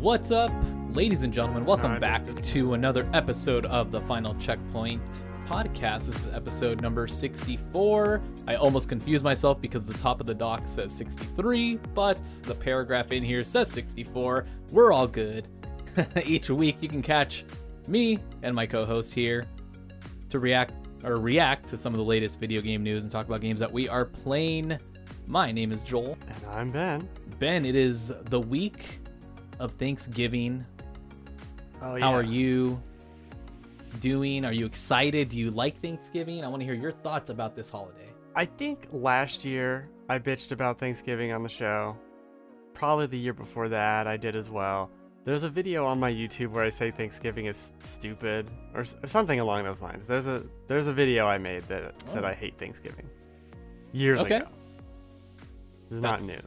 What's up, ladies and gentlemen? Welcome back to another episode of the Final Checkpoint podcast. This is episode number 64. I almost confused myself because the top of the doc says 63, but the paragraph in here says 64. We're all good. Each week you can catch me and my co-host here to react or react to some of the latest video game news and talk about games that we are playing. My name is Joel. And I'm Ben. Ben, it is the week of Thanksgiving. Oh How are you doing? Are you excited? Do you like Thanksgiving? I want to hear your thoughts about this holiday. I think last year I bitched about Thanksgiving on the show. Probably the year before that I did as well. There's a video on my YouTube where I say Thanksgiving is stupid or, or something along those lines. There's a there's a video I made that said Oh. I hate Thanksgiving. Years Okay. ago. This is not new.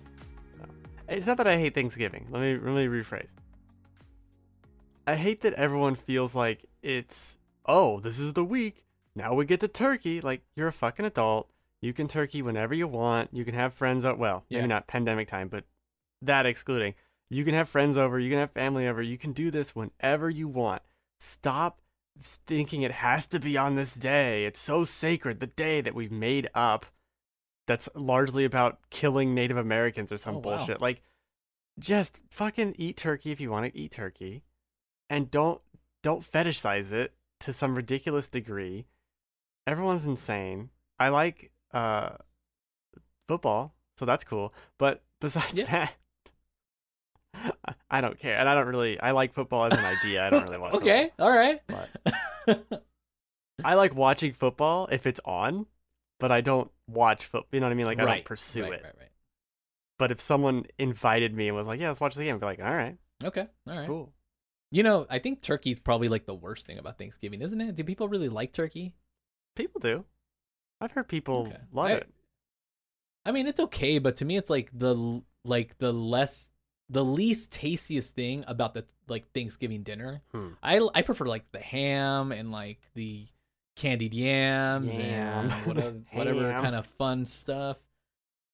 It's not that I hate Thanksgiving. Let me let me rephrase. I hate that everyone feels like it's oh, this is the week. Now we get to turkey. Like you're a fucking adult. You can turkey whenever you want. You can have friends out. Well, maybe Yeah. not pandemic time, but that excluding. You can have friends over. You can have family over. You can do this whenever you want. Stop thinking it has to be on this day. It's so sacred. The day that we've made up. That's largely about killing Native Americans or some Oh, wow. bullshit. Like, just fucking eat turkey if you want to eat turkey, and don't don't fetishize it to some ridiculous degree. Everyone's insane. I like uh football, so that's cool. But besides Yeah. that, I- don't care, and I don't really. I like football as an idea. I don't really watch. okay, all right. football. I like watching football if it's on, but I don't watch football. You know what I mean? Like I Right, don't pursue right, it. Right, right. But if someone invited me and was like, "Yeah, let's watch the game," I'd be like, "All right, Okay, all right. cool." You know, I think turkey's probably like the worst thing about Thanksgiving, isn't it? Do people really like turkey? People do. I've heard people Okay. love I- it. I mean, it's okay, but to me, it's like the like the less the least tastiest thing about the like Thanksgiving dinner. Hmm. I I prefer like the ham and like the candied yams Yam. and whatever whatever kind of fun stuff.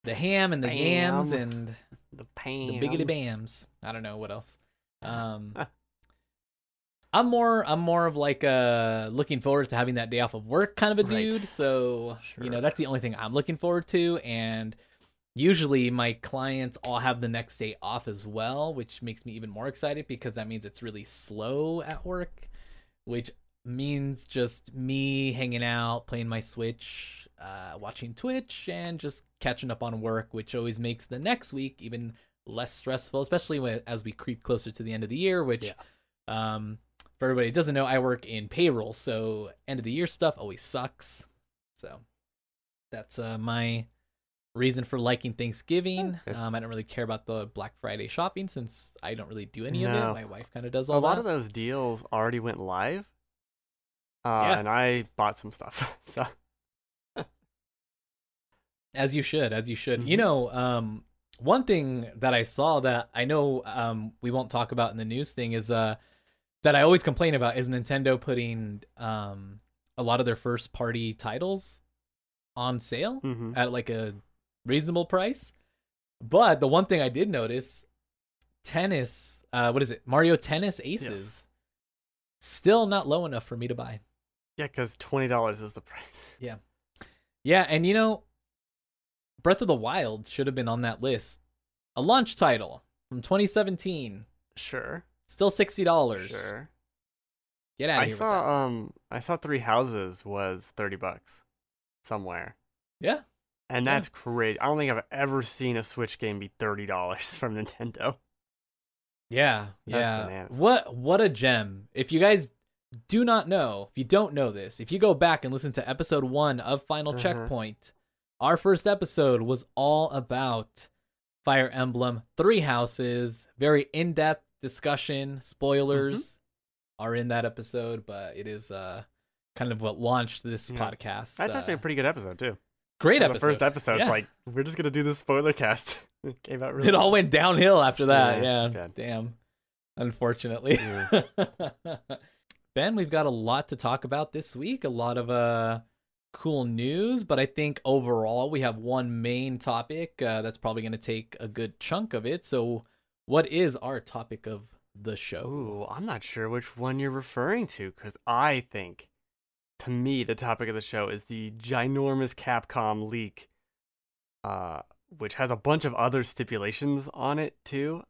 The ham and the yams and The pan. the biggity bams. I don't know what else. Um, I'm more I'm more of like uh looking forward to having that day off of work kind of a Right. dude. So you know that's the only thing I'm looking forward to. And usually my clients all have the next day off as well, which makes me even more excited because that means it's really slow at work, which means just me hanging out, playing my Switch, uh, watching Twitch, and just catching up on work, which always makes the next week even less stressful, especially when as we creep closer to the end of the year. Which, Yeah. um, for everybody who doesn't know, I work in payroll, so end of the year stuff always sucks. So that's uh, my reason for liking Thanksgiving. Um, I don't really care about the Black Friday shopping since I don't really do any of No. it. My wife kind of does all. A lot that. of those deals already went live. Uh, Yeah. and I bought some stuff. So As you should, as you should. You Mhm. know, um, one thing that I saw that I know um, we won't talk about in the news thing is uh, that I always complain about is Nintendo putting um, a lot of their first party titles on sale mhm. at like a reasonable price. But the one thing I did notice, tennis, uh, what is it? Mario Tennis Aces, still not low enough for me to buy. Yeah, because twenty dollars is the price. Yeah, yeah, and you know, Breath of the Wild should have been on that list. A launch title from 2017, Sure, still sixty dollars. sure. Get out of I saw um, I saw Three Houses was thirty bucks, somewhere, yeah, and Yeah. that's crazy. I don't think I've ever seen a Switch game be thirty dollars from Nintendo. yeah, That's yeah. bananas. What what a gem! If you guys do not know, if you don't know this, if you go back and listen to episode one of Final Uh-huh. Checkpoint, our first episode was all about Fire Emblem Three Houses. Very in depth discussion. Spoilers Mm-hmm. are in that episode, but it is uh kind of what launched this Yeah. podcast. That's actually a Uh, pretty good episode too. great episode. The first episode, Yeah. like we're just gonna do this spoiler cast. it came out really. it all went downhill after that. Yeah, Yeah, damn. Unfortunately. ben, we've got a lot to talk about this week. A lot of uh cool news, but I think overall we have one main topic uh, that's probably going to take a good chunk of it. So, what is our topic of the show. Ooh, I'm not sure which one you're referring to because I think, to me, the topic of the show is the ginormous Capcom leak, uh, which has a bunch of other stipulations on it too.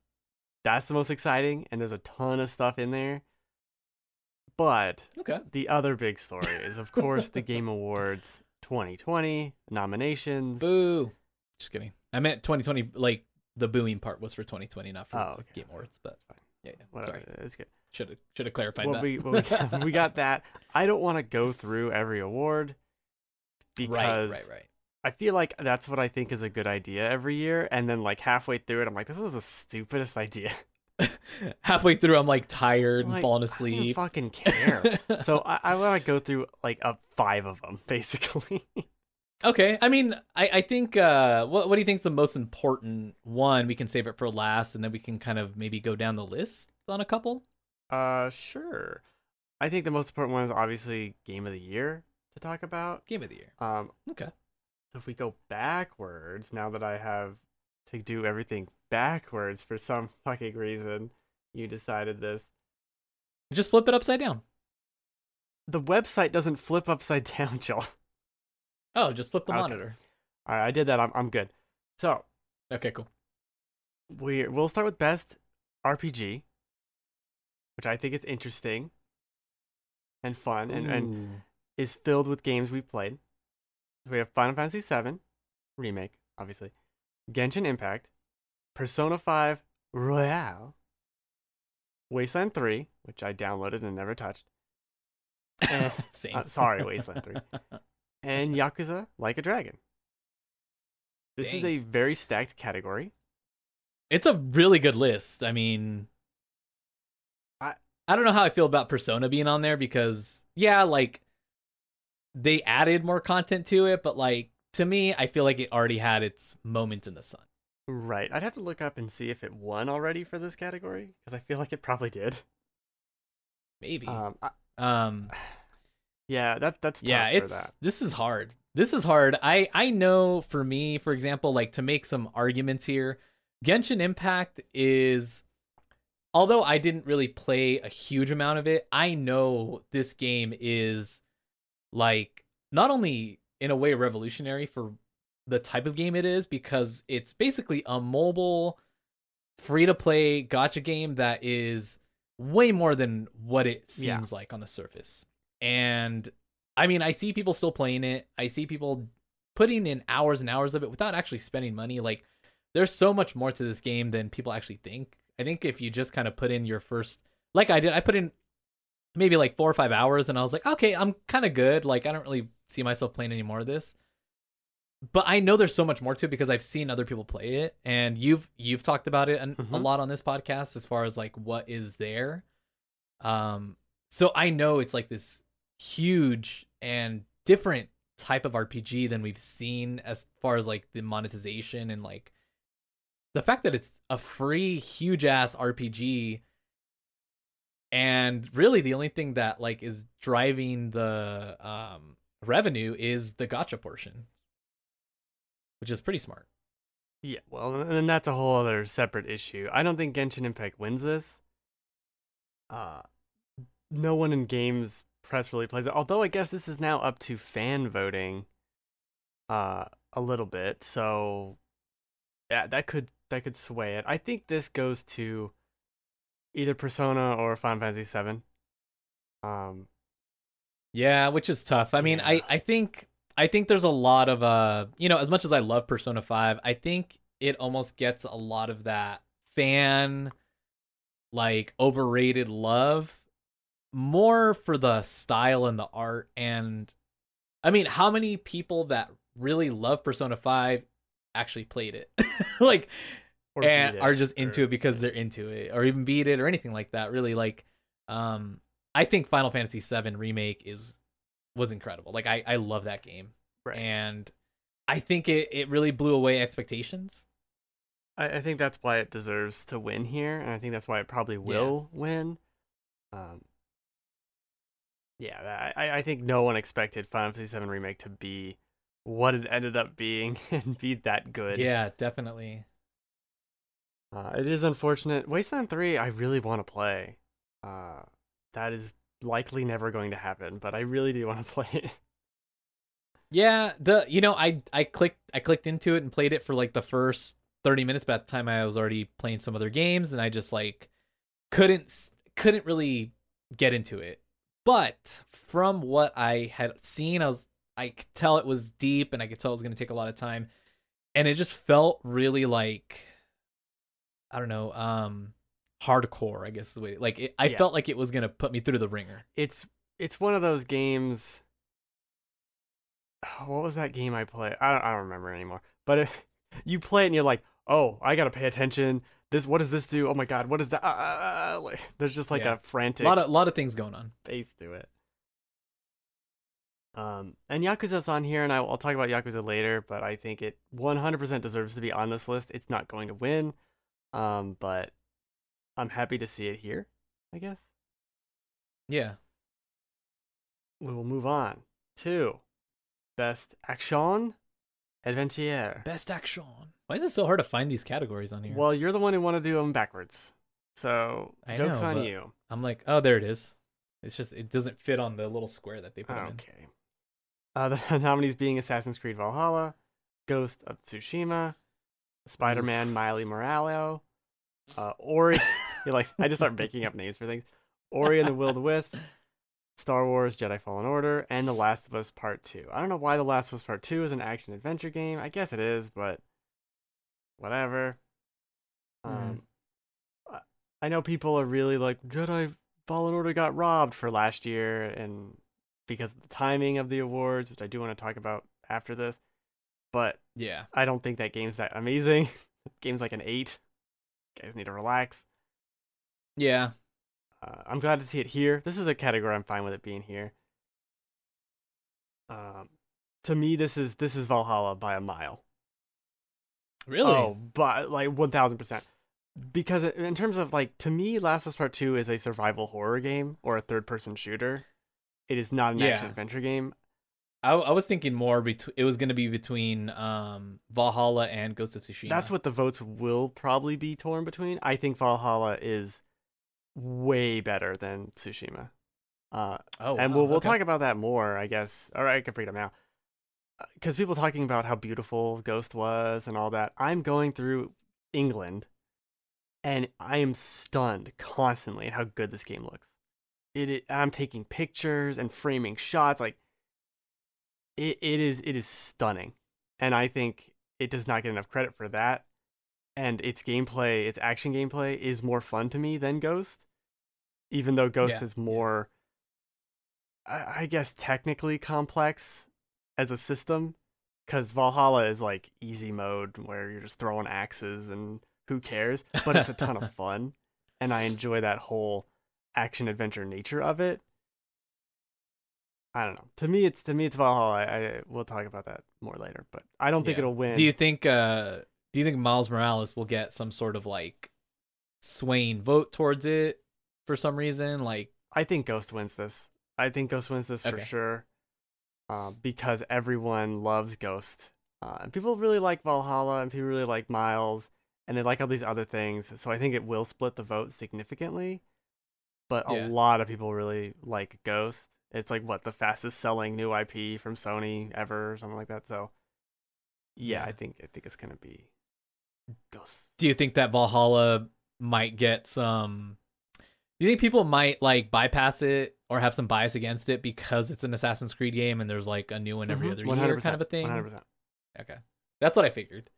That's the most exciting, and there's a ton of stuff in there. But Okay. the other big story is, of course, the Game Awards 2020 nominations. Boo. Just kidding. I meant 2020. Like the booing part was for 2020, not for Oh, okay. Game Awards. But yeah, yeah. Whatever, Sorry, it's good. should have should have clarified well, that. we, well, we, got, we got that. I don't want to go through every award because right, right, right. I feel like that's what I think is a good idea every year, and then like halfway through it, I'm like, this was the stupidest idea. Halfway through, I'm like tired and Like, falling I don't asleep. fucking care. so I, I want to go through like a five of them, basically. Okay, I mean, I I think uh, what what do you think is the most important one? We can save it for last, and then we can kind of maybe go down the list on a couple. uh, sure. I think the most important one is obviously Game of the Year to talk about. Game of the year. Um, Okay. so if we go backwards, now that I have to do everything backwards for some fucking reason, you decided this. Just flip it upside down. The website doesn't flip upside down, Joel. Oh, just flip the Okay. monitor. All right, I did that. I'm I'm good. So Okay, cool. we we'll start with best RPG, which I think is interesting and fun and, and is filled with games we've played. We have Final Fantasy VII remake, obviously, Genshin Impact, Persona 5 Royal, Wasteland 3, which I downloaded and never touched, Eh, Same. uh, sorry, Wasteland 3. and Yakuza Like a Dragon. This is a very stacked category. it's a really good list. I mean, I- I don't know how I feel about Persona being on there because yeah, like they added more content to it, but like to me, I feel like it already had its moment in the sun. Right. I'd have to look up and see if it won already for this category because I feel like it probably did. Maybe. Um, I, Um, yeah, that that's tough yeah, for it's that. this is hard. This is hard. I I know for me, for example, like to make some arguments here, Genshin Impact is although I didn't really play a huge amount of it, I know this game is like not only in a way revolutionary for the type of game it is because it's basically a mobile free to play gacha game that is way more than what it Yeah. seems like on the surface. And I mean, I see people still playing it. I see people putting in hours and hours of it without actually spending money. Like there's so much more to this game than people actually think. I think if you just kind of put in your first like I did, I put in maybe like 4 or 5 hours and I was like, "Okay, I'm kind of good. Like I don't really see myself playing any more of this." But I know there's so much more to it because I've seen other people play it and you've you've talked about it an, a Mhm. lot on this podcast as far as like what is there. Um so I know it's like this huge and different type of RPG than we've seen as far as like the monetization and like the fact that it's a free huge ass RPG and really the only thing that like is driving the um revenue is the gacha portion which is pretty smart Yeah, well, and that's a whole other separate issue. I don't think Genshin Impact wins this. Uh, no one in games press really plays it. Although I guess this is now up to fan voting, uh, a little bit. So, yeah, that could that could sway it. I think this goes to either Persona or Final Fantasy VII. Um, Yeah, which is tough. I mean, Yeah. I I think I think there's a lot of uh, you know, as much as I love Persona 5, I think it almost gets a lot of that fan like overrated love more for the style and the art and I mean, how many people that really love Persona 5 actually played it? like or and it, are just into or- it because they're into it or even beat it or anything like that really like um i think final fantasy 7 remake is was incredible like i i love that game Right. and i think it it really blew away expectations I, I think that's why it deserves to win here, and I think that's why it probably will win. Um, yeah, I, I- I think no one expected Final Fantasy VII Remake to be what it ended up being and be that good. yeah definitely Uh, it is unfortunate. Wasteland 3, I really want to play. Uh, that is likely never going to happen, but I really do want to play it. Yeah, the you know I I clicked I clicked into it and played it for like the first 30 minutes but at the time I was already playing some other games and I just like couldn't couldn't really get into it. But from what I had seen I was I could tell it was deep and I could tell it was going to take a lot of time and it just felt really like I don't know, um hardcore, I guess the way. Like it, I Yeah. felt like it was going to put me through the wringer. It's it's one of those games. What was that game I played? I don't, I don't remember anymore. But it, you play it and you're like, oh, I gotta pay attention. This, what does this do? Oh my god, what is that? Uh, uh, uh, like, there's just like Yeah. a frantic A lot of lot of things going on. Face to it. Um, and Yakuza's on here, and I, I'll talk about Yakuza later. But I think it 100% deserves to be on this list. It's not going to win, um, but I'm happy to see it here. I guess Yeah. we will move on to best action adventure. Best action. Why is it so hard to find these categories on here? Well, you're the one who want to do them backwards, so I jokes know, on you. I'm like, oh, there it is. It's just it doesn't fit on the little square that they put. Okay. Uh, the nominees being Assassin's Creed Valhalla, Ghost of Tsushima, Spider-Man Miles Morales, uh, Ori. you're like, I just start making up names for things. Ori and the Will of the Wisps, Star Wars Jedi Fallen Order, and The Last of Us Part 2. I don't know why The Last of Us Part 2 is an action adventure game. I guess it is, but whatever. Mhm. Um, I- I know people are really like Jedi Fallen Order got robbed for last year, and because of the timing of the awards, which I do want to talk about after this. But Yeah. I don't think that game's that amazing. game's like an eight. guys need to relax. Yeah. Uh, I'm glad to see it here. This is a category I'm fine with it being here. Um, to me, this is this is Valhalla by a mile. Really? Oh, but like one thousand percent. Because in terms of like, to me, Last of Us Part Two is a survival horror game or a third-person shooter. It is not an Yeah. action adventure game. I, I was thinking more between it was going to be between um Valhalla and Ghost of Tsushima. That's what the votes will probably be torn between. I think Valhalla is way better than Tsushima. Uh, Oh, and wow, we'll we'll okay. talk about that more, I guess. All right, I can it up now. Because people talking about how beautiful Ghost was and all that. I'm going through England, and I am stunned constantly at how good this game looks. It, it I'm taking pictures and framing shots like it, it is it is stunning, and I think it does not get enough credit for that. And its gameplay, its action gameplay, is more fun to me than Ghost, even though Ghost Yeah, is more I I guess technically complex as a system because Valhalla is like easy mode where you're just throwing axes and who cares, but it's a ton of fun, and I enjoy that whole action adventure nature of it. I don't know. To me, it's to me it's Valhalla. I, I we'll talk about that more later, but I don't think Yeah. it'll win. Do you think uh do you think Miles Morales will get some sort of like swaying vote towards it for some reason? Like I think Ghost wins this. I think Ghost wins this for sure. Uh, because everyone loves Ghost. Uh, and people really like Valhalla and people really like Miles and they like all these other things. So I think it will split the vote significantly. But a lot of people really like Ghost. It's like what the fastest selling new IP from Sony ever or something like that. So yeah, I think I think it's gonna be Ghost. do you think that Valhalla might get some do you think people might like bypass it or have some bias against it because it's an Assassin's Creed game and there's like a new one every Mhm, other year kind of a thing? 100%. Okay. That's what I figured.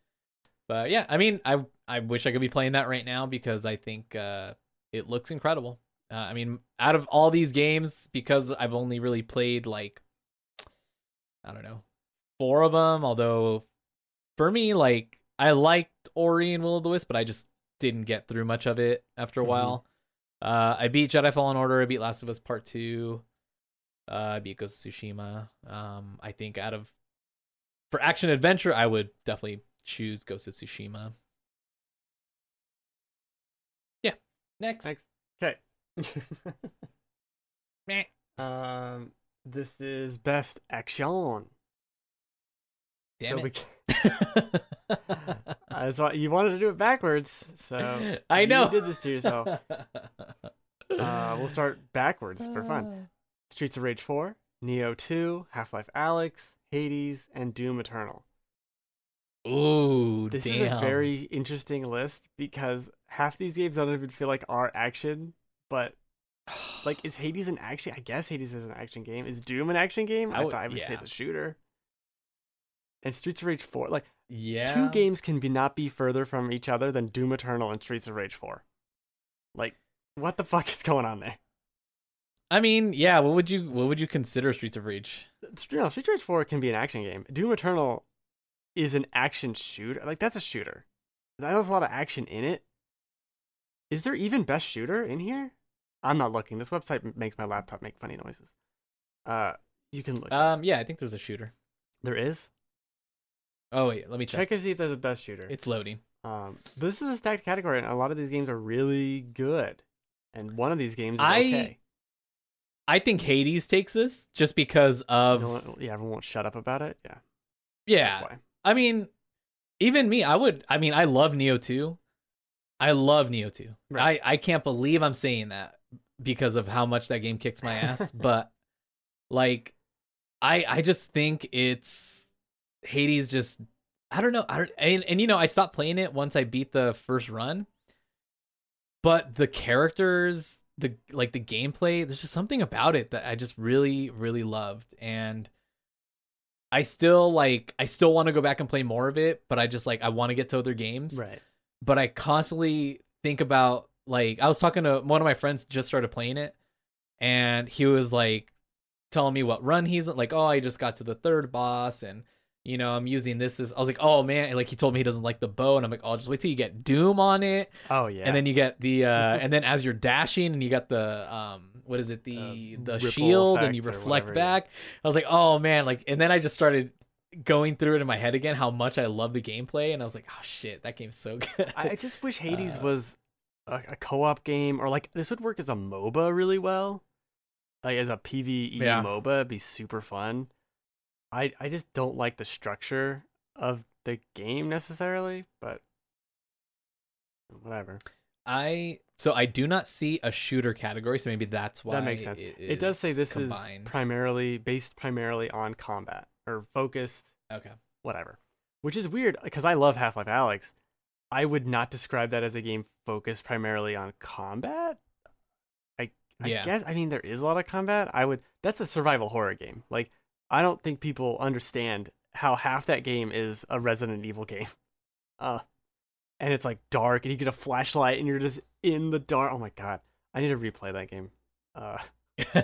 But yeah, I mean, I I wish I could be playing that right now because I think uh, it looks incredible. Uh, I mean, out of all these games, because I've only really played like I don't know four of them. Although for me, like I liked Ori and Will of the Wisp, but I just didn't get through much of it after a Mhm. while. Uh, I beat Jedi Fallen Order. I beat Last of Us Part Two. Uh, I beat Ghost of Tsushima. Um, I think out of for action adventure, I would definitely choose Ghost of Tsushima. Yeah. Next. Next. Okay. Um, this is best action. Damn so we it. can, I thought you wanted to do it backwards, so I know you did this to yourself. Uh, we'll start backwards for fun. Streets of Rage 4, Nioh 2, Half Life Alyx, Hades, and Doom Eternal. Ooh, This damn. is a very interesting list because half these games I don't even feel like are action, but like is Hades an action? I guess Hades is an action game. Is Doom an action game? I I, would- thought I would say it's a shooter. And Streets of Rage 4, like yeah. two games can be not be further from each other than Doom Eternal and Streets of Rage 4. Like, what the fuck is going on there? I mean, yeah. What would you what would you consider Streets of Rage? No, Streets of Rage 4 can be an action game. Doom Eternal is an action shooter. Like, that's a shooter. There's a lot of action in it. Is there even best shooter in here? I'm not looking. This website makes my laptop make funny noises. Uh, you can look. Um, yeah, I think there's a shooter. there is. Oh wait, let me check. Check and see if there's a best shooter. It's loading. Um, this is a stacked category, and a lot of these games are really good. And one of these games is I- okay. I think Hades takes this just because of No one- yeah, everyone won't shut up about it. Yeah, yeah. I mean, even me, I would. I mean, I love Nioh 2. I love Nioh 2. Right. I I can't believe I'm saying that because of how much that game kicks my ass. but like, I I just think it's Hades. Just I don't know. I don't, and and you know I stopped playing it once I beat the first run. But the characters, the like the gameplay, there's just something about it that I just really really loved and. I still like I still want to go back and play more of it, but I just like I want to get to other games. Right. But I constantly think about like I was talking to one of my friends just started playing it and he was like telling me what run he's like, "Oh, I just got to the third boss and you know, I'm using this this I was like, "Oh man," and, like he told me he doesn't like the bow and I'm like, "Oh, just wait till you get Doom on it." Oh yeah. And then you get the uh and then as you're dashing and you got the um what is it the Uh, the shield and you reflect whatever, yeah. back. I was like, "Oh man," like and then I just started going through it in my head again how much I love the gameplay and I was like, "Oh shit, that game's so good." I I just wish Hades Uh, was a, a co-op game, or like this would work as a MOBA really well. Like as a PVE Yeah. MOBA, it'd be super fun. I I just don't like the structure of the game necessarily, but whatever. I so I do not see a shooter category, so maybe that's why that makes sense. It, It, does say this combined. is primarily based primarily on combat or focused okay. whatever. Which is weird because I love Half Life Alyx. I would not describe that as a game focused primarily on combat. I I Yeah. guess I mean there is a lot of combat. I would that's a survival horror game. Like I don't think people understand how half that game is a Resident Evil game. Uh and it's like dark and you get a flashlight and you're just in the dark. Oh my god. I need to replay that game. Uh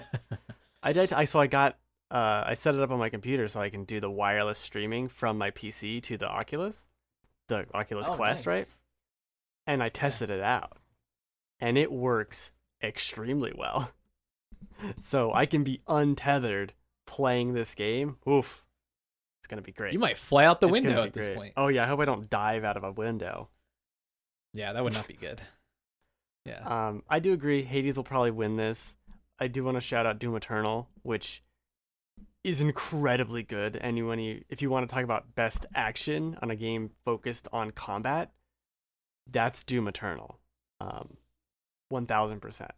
I did. I so I got. Uh, I set it up on my computer so I can do the wireless streaming from my PC to the Oculus, the Oculus Oh, Quest, right? And I tested it out, and it works extremely well. so I can be untethered playing this game. Oof, it's gonna be great. You might fly out the It's window at this great. point. Oh yeah, I hope I don't dive out of a window. Yeah, that would not be good. Yeah. Um, I do agree. Hades will probably win this. I do want to shout out Doom Eternal, which is incredibly good. And when you, if you want to talk about best action on a game focused on combat, that's Doom Eternal, um, one thousand percent.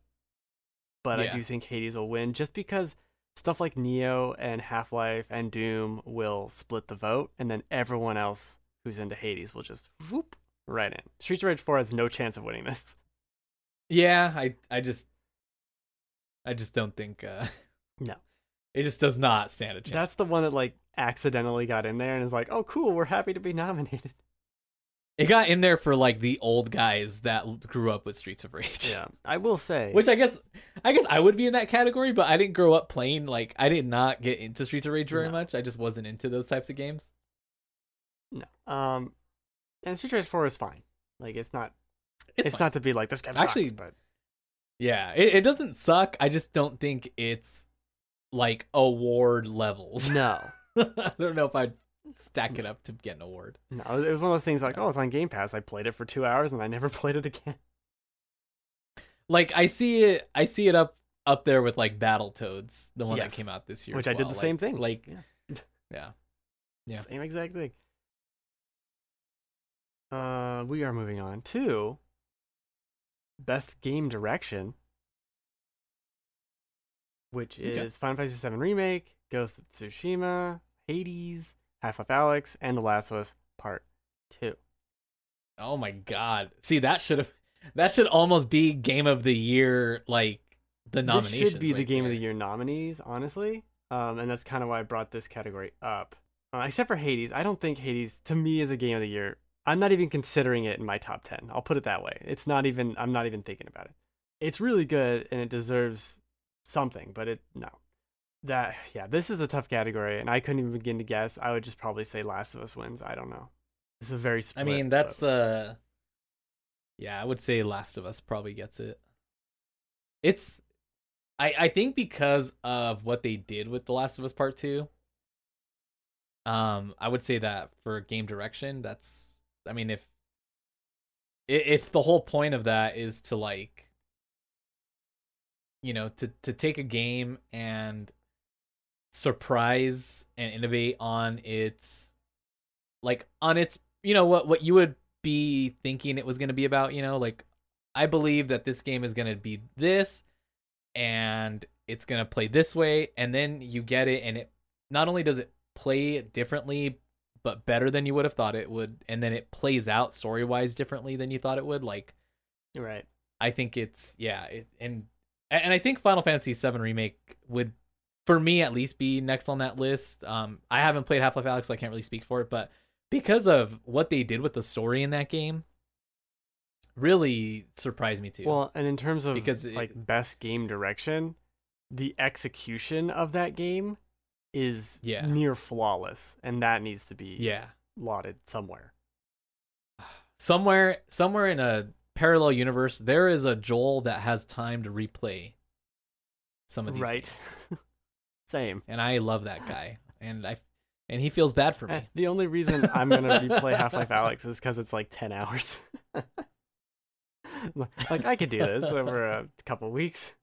But I do think Hades will win just because stuff like Nioh and Half Life and Doom will split the vote, and then everyone else who's into Hades will just whoop right in. Streets of Rage Four has no chance of winning this. yeah, I I just I just don't think uh No. It just does not stand a chance. That's the one that like accidentally got in there and is like, oh cool, we're happy to be nominated. It got in there for like the old guys that grew up with Streets of Rage. Yeah, I will say. Which I guess I guess I would be in that category, but I didn't grow up playing like I did not get into Streets of Rage very No. much. I just wasn't into those types of games. no, um, and Street Fighter Four is fine. Like it's not. It's, It's, not to be like this game Actually- sucks, but Yeah, it, it doesn't suck. I just don't think it's like award levels. no, I don't know if I'd stack it up to get an award. no, it was one of those things like, oh, it's on Game Pass. I played it for two hours and I never played it again. Like I see it I see it up up there with like Battletoads, the one Yes. that came out this year. Which I did well. the same thing. Like Yeah. yeah. Yeah. Same exact thing. Uh, we are moving on to best game direction, which Okay. is Final Fantasy VII Remake, Ghost of Tsushima, Hades, Half-Life Alyx, and The Last of Us Part Two. Oh my god. See, that should have that should almost be game of the year like the nomination. This should be the game of the year nominees, honestly. Um, and that's kind of why I brought this category up. Uh, except for Hades, I don't think Hades to me is a game of the year. I'm not even considering it in my top ten. I'll put it that way. It's not even. I'm not even thinking about it. It's really good and it deserves something, but it no. That yeah, this is a tough category, and I couldn't even begin to guess. I would just probably say Last of Us wins. I don't know. It's a very. I mean, that's uh Yeah, I would say Last of Us probably gets it. It's I I think because of what they did with The Last of Us Part 2. Um I would say that for game direction, that's I mean if if the whole point of that is to like you know, to to take a game and surprise and innovate on its like on its you know what what you would be thinking it was going to be about you know like i believe that this game is going to be this and it's going to play this way and then you get it and it not only does it play differently but better than you would have thought it would and then it plays out story wise differently than you thought it would like right. I think it's yeah, it, and and I think Final Fantasy VII remake would, for me at least, be next on that list. Um, I haven't played Half Life Alyx, so I can't really speak for it, but because of what they did with the story in that game, really surprised me too. Well, and in terms of Because it- like best game direction, the execution of that game is Yeah. near flawless, and that needs to be yeah, lauded somewhere. somewhere somewhere in a parallel universe, there is a Joel that has time to replay some of these Right. games. Same. and I love that guy, and I and he feels bad for Eh, me. the only reason I'm gonna replay Half Life Alyx is because it's like ten hours. like I could do this over a couple weeks.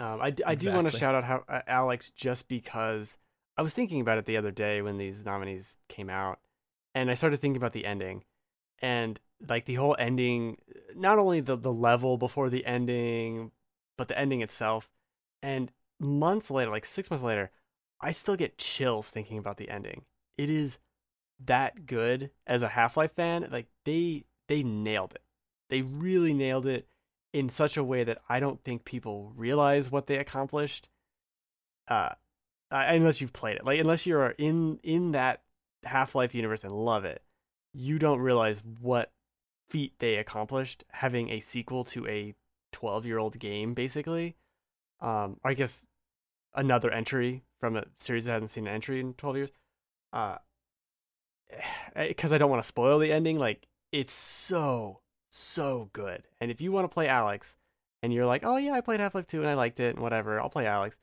Um, I, d- I do want to shout out how, uh, Alyx just because I was thinking about it the other day when these nominees came out, and I started thinking about the ending, and like the whole ending, not only the the level before the ending, but the ending itself, and months later, like six months later, I still get chills thinking about the ending. It is that good as a Half-Life fan. Like they they nailed it. They really nailed it in such a way that I don't think people realize what they accomplished. Uh, unless you've played it, like unless you're in in that Half-Life universe and love it, you don't realize what feat they accomplished having a sequel to a 12-year-old game, basically. Um, I guess another entry from a series that hasn't seen an entry in 12 years. Uh, because I don't want to spoil the ending. Like it's so so good. And if you want to play Alyx, and you're like, oh yeah, I played Half Life Two and I liked it and whatever, I'll play Alyx.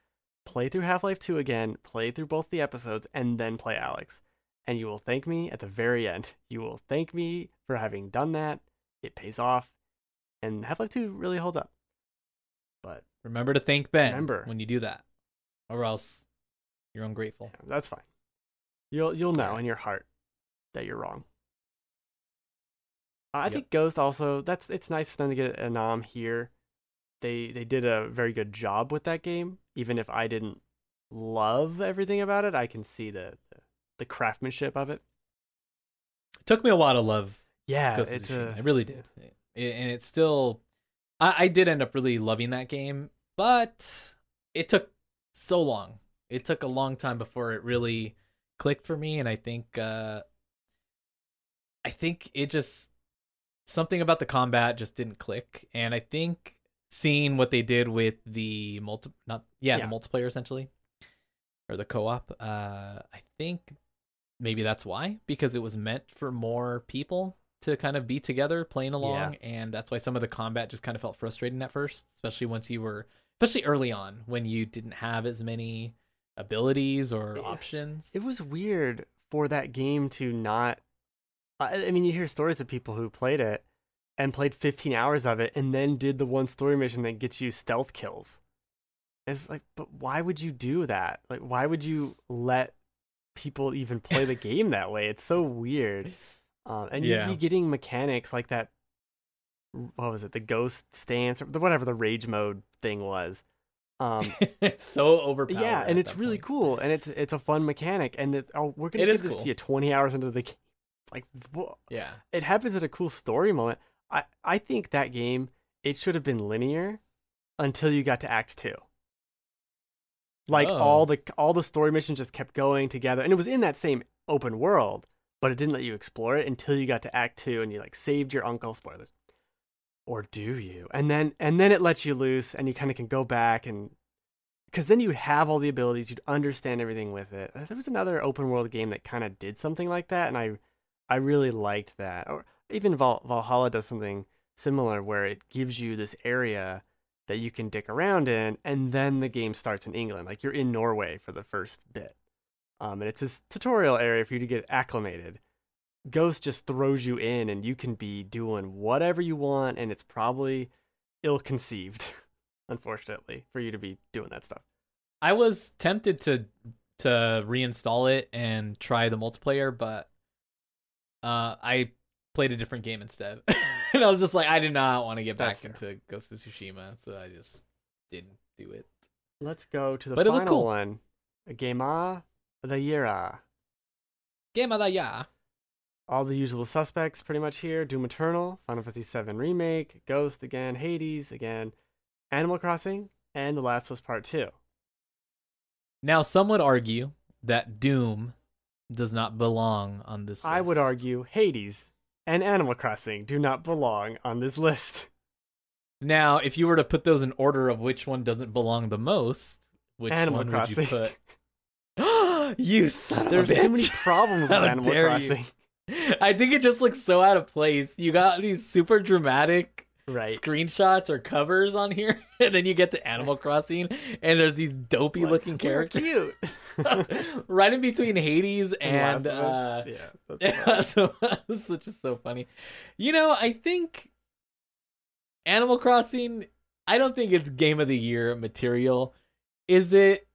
Play through Half Life Two again. Play through both the episodes and then play Alyx, and you will thank me at the very end. You will thank me for having done that. It pays off, and Half Life Two really holds up. But Remember to thank Ben Remember. when you do that, or else you're ungrateful. yeah, that's fine. You'll you'll know in your heart that you're wrong. Uh, I Yep. think Ghost also that's it's nice for them to get a nom here. They they did a very good job with that game. Even if I didn't love everything about it, I can see the the, the craftsmanship of it. It took me a while to love Yeah, Ghost it's a I really did, It- and it's still. I, I did end up really loving that game, but it took so long. It took a long time before it really clicked for me, and I think, uh, I think it just something about the combat just didn't click, and I think seeing what they did with the multi, not yeah, Yeah. the multiplayer essentially, or the co-op, uh, I think maybe that's why because it was meant for more people to kind of be together playing along and that's why some of the combat just kind of felt frustrating at first especially once you were especially early on when you didn't have as many abilities or Yeah. options it was weird for that game to not I, I mean you hear stories of people who played it and played 15 hours of it and then did the one story mission that gets you stealth kills it's like but why would you do that like why would you let people even play the game that way. It's so weird. Um, and you'd be getting mechanics like that. What was it? The ghost stance or the, whatever the rage mode thing was. Um, it's so overpowered. yeah, and it's really point. cool, and it's it's a fun mechanic. And it, oh, we're gonna It give is this cool. to you twenty hours into the game. Like, Yeah. it happens at a cool story moment. I I think that game it should have been linear until you got to Act Two. Like Oh. all the all the story missions just kept going together, and it was in that same open world, but it didn't let you explore it until you got to Act Two, and you like saved your uncle. Spoilers, or do you? And then and then it lets you loose, and you kind of can go back and because then you have all the abilities, you'd understand everything with it. There was another open world game that kind of did something like that, and I I really liked that. Or even Val- Valhalla does something similar where it gives you this area that you can dick around in, and then the game starts in England. Like you're in Norway for the first bit, um, and it's this tutorial area for you to get acclimated. Ghost just throws you in, and you can be doing whatever you want, and it's probably ill-conceived, unfortunately, for you to be doing that stuff. I was tempted to to reinstall it and try the multiplayer, but uh, I played a different game instead, and I was just like, I did not want to get back into Ghost of Tsushima, so I just didn't do it. Let's go to the But final cool. one. Gema the Yira. Game of the year. All the usual suspects pretty much here. Doom Eternal, Final Fantasy VII Remake, Ghost again, Hades again, Animal Crossing, and The Last of Us Part 2. Now, some would argue that Doom does not belong on this. List. I would argue Hades and Animal Crossing do not belong on this list. Now, if you were to put those in order of which one doesn't belong the most, which Animal one Crossing. would you put? you son of There's a bitch. too many problems with Animal dare you. I think it just looks so out of place. You got these super dramatic Right. screenshots or covers on here, and then you get to Animal Crossing, and there's these dopey Like, looking characters Cute. right in between Hades And and, Last of Us. uh, yeah, so this is just so funny. You know, I think Animal Crossing. I don't think it's game of the year material. Is it?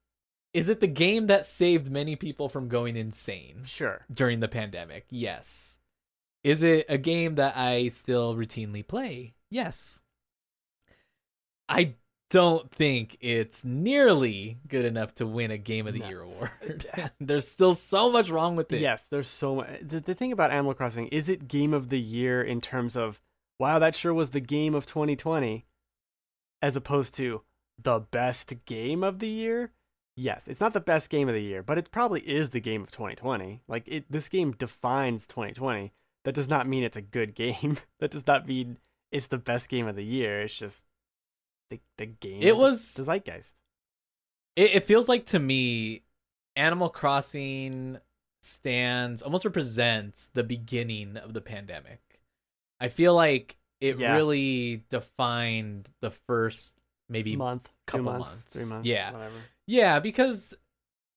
Is it the game that saved many people from going insane Sure. during the pandemic? Yes. Is it a game that I still routinely play? Yes. I don't think it's nearly good enough to win a game of the No. year award. There's still so much wrong with it. Yes, there's so much. The, the thing about Animal Crossing is it game of the year in terms of wow, that sure was the game of 2020, as opposed to the best game of the year. Yes, it's not the best game of the year, but it probably is the game of 2020. Like it, this game defines 2020. That does not mean it's a good game. that does not mean it's the best game of the year. It's just the the game. It was- the zeitgeist. It, it feels like to me, Animal Crossing stands almost represents the beginning of the pandemic. I feel like it Yeah. really defined the first maybe month, couple months, months. three months, Yeah. whatever. Yeah because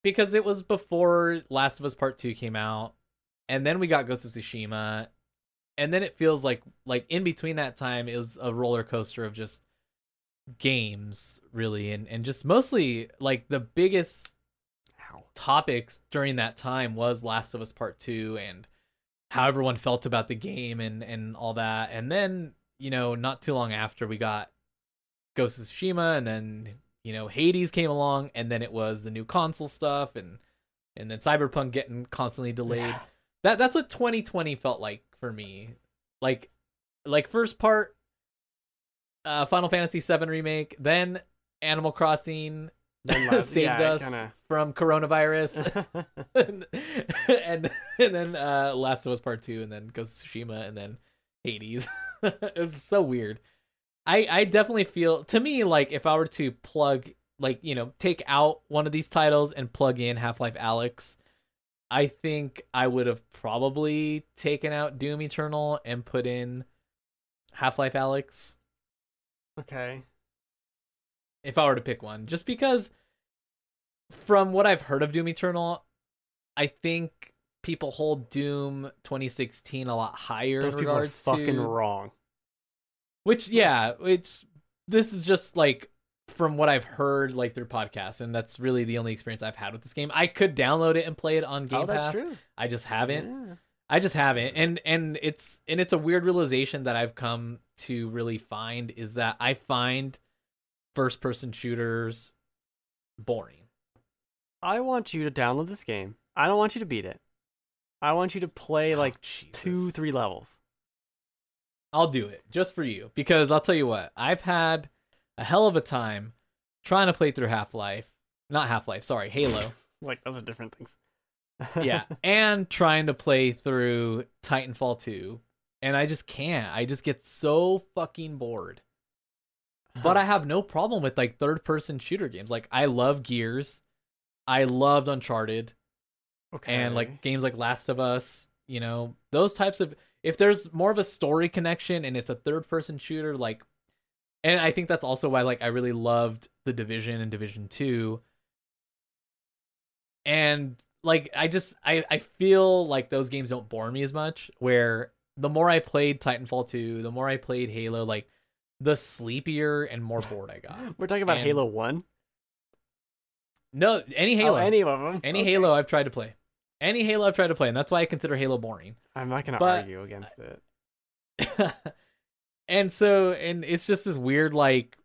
because it was before Last of Us Part Two came out, and then we got Ghost of Tsushima, and then it feels like like in between that time it was a roller coaster of just games really and and just mostly like the biggest Ow. topics during that time was Last of Us Part 2 and how everyone felt about the game and and all that. And then, you know, not too long after we got Ghost of Tsushima and then, you know, Hades came along and then it was the new console stuff and and then Cyberpunk getting constantly delayed. Yeah. That that's what 2020 felt like for me. Like like first part uh Final Fantasy 7 remake, then Animal Crossing saved yeah, us kinda- from coronavirus. and, and and then uh Last of Us Part Two, and then Ghost of Tsushima, and then Hades. it was so weird. I I definitely feel to me like if I were to plug like you know take out one of these titles and plug in Half Life Alyx, I think I would have probably taken out Doom Eternal and put in Half Life Alyx okay. if I were to pick one, just because from what I've heard of Doom Eternal, I think people hold Doom 2016 a lot higher Those in people are fucking to wrong. Which yeah, it's this is just like from what I've heard like through podcasts, and that's really the only experience I've had with this game. I could download it and play it on oh, Game oh, that's Pass. true. I just haven't. Yeah. I just haven't. And and it's and it's a weird realization that I've come to really find is that I find first person shooters boring. I want you to download this game. I don't want you to beat it. I want you to play oh, like Oh, two, three levels. I'll do it just for you because I'll tell you what, I've had a hell of a time trying to play through Half-Life. Not Half-Life, sorry, Halo. Like those are different things. yeah, and trying to play through Titanfall 2, and I just can't. I just get so fucking bored. But I have no problem with like third-person shooter games. Like I love Gears. I loved Uncharted. okay. and like games like Last of Us, you know, those types of if there's more of a story connection and it's a third person shooter like and I think that's also why like I really loved The Division and Division 2 and like I just I I feel like those games don't bore me as much where the more I played Titanfall 2, the more I played Halo like the sleepier and more bored I got. we're talking about and- Halo One. No, any Oh, Halo. any of them. any Okay. Halo I've tried to play. Any Halo I've tried to play, and that's why I consider Halo boring. I'm not gonna but- argue against it. and so and it's just this weird like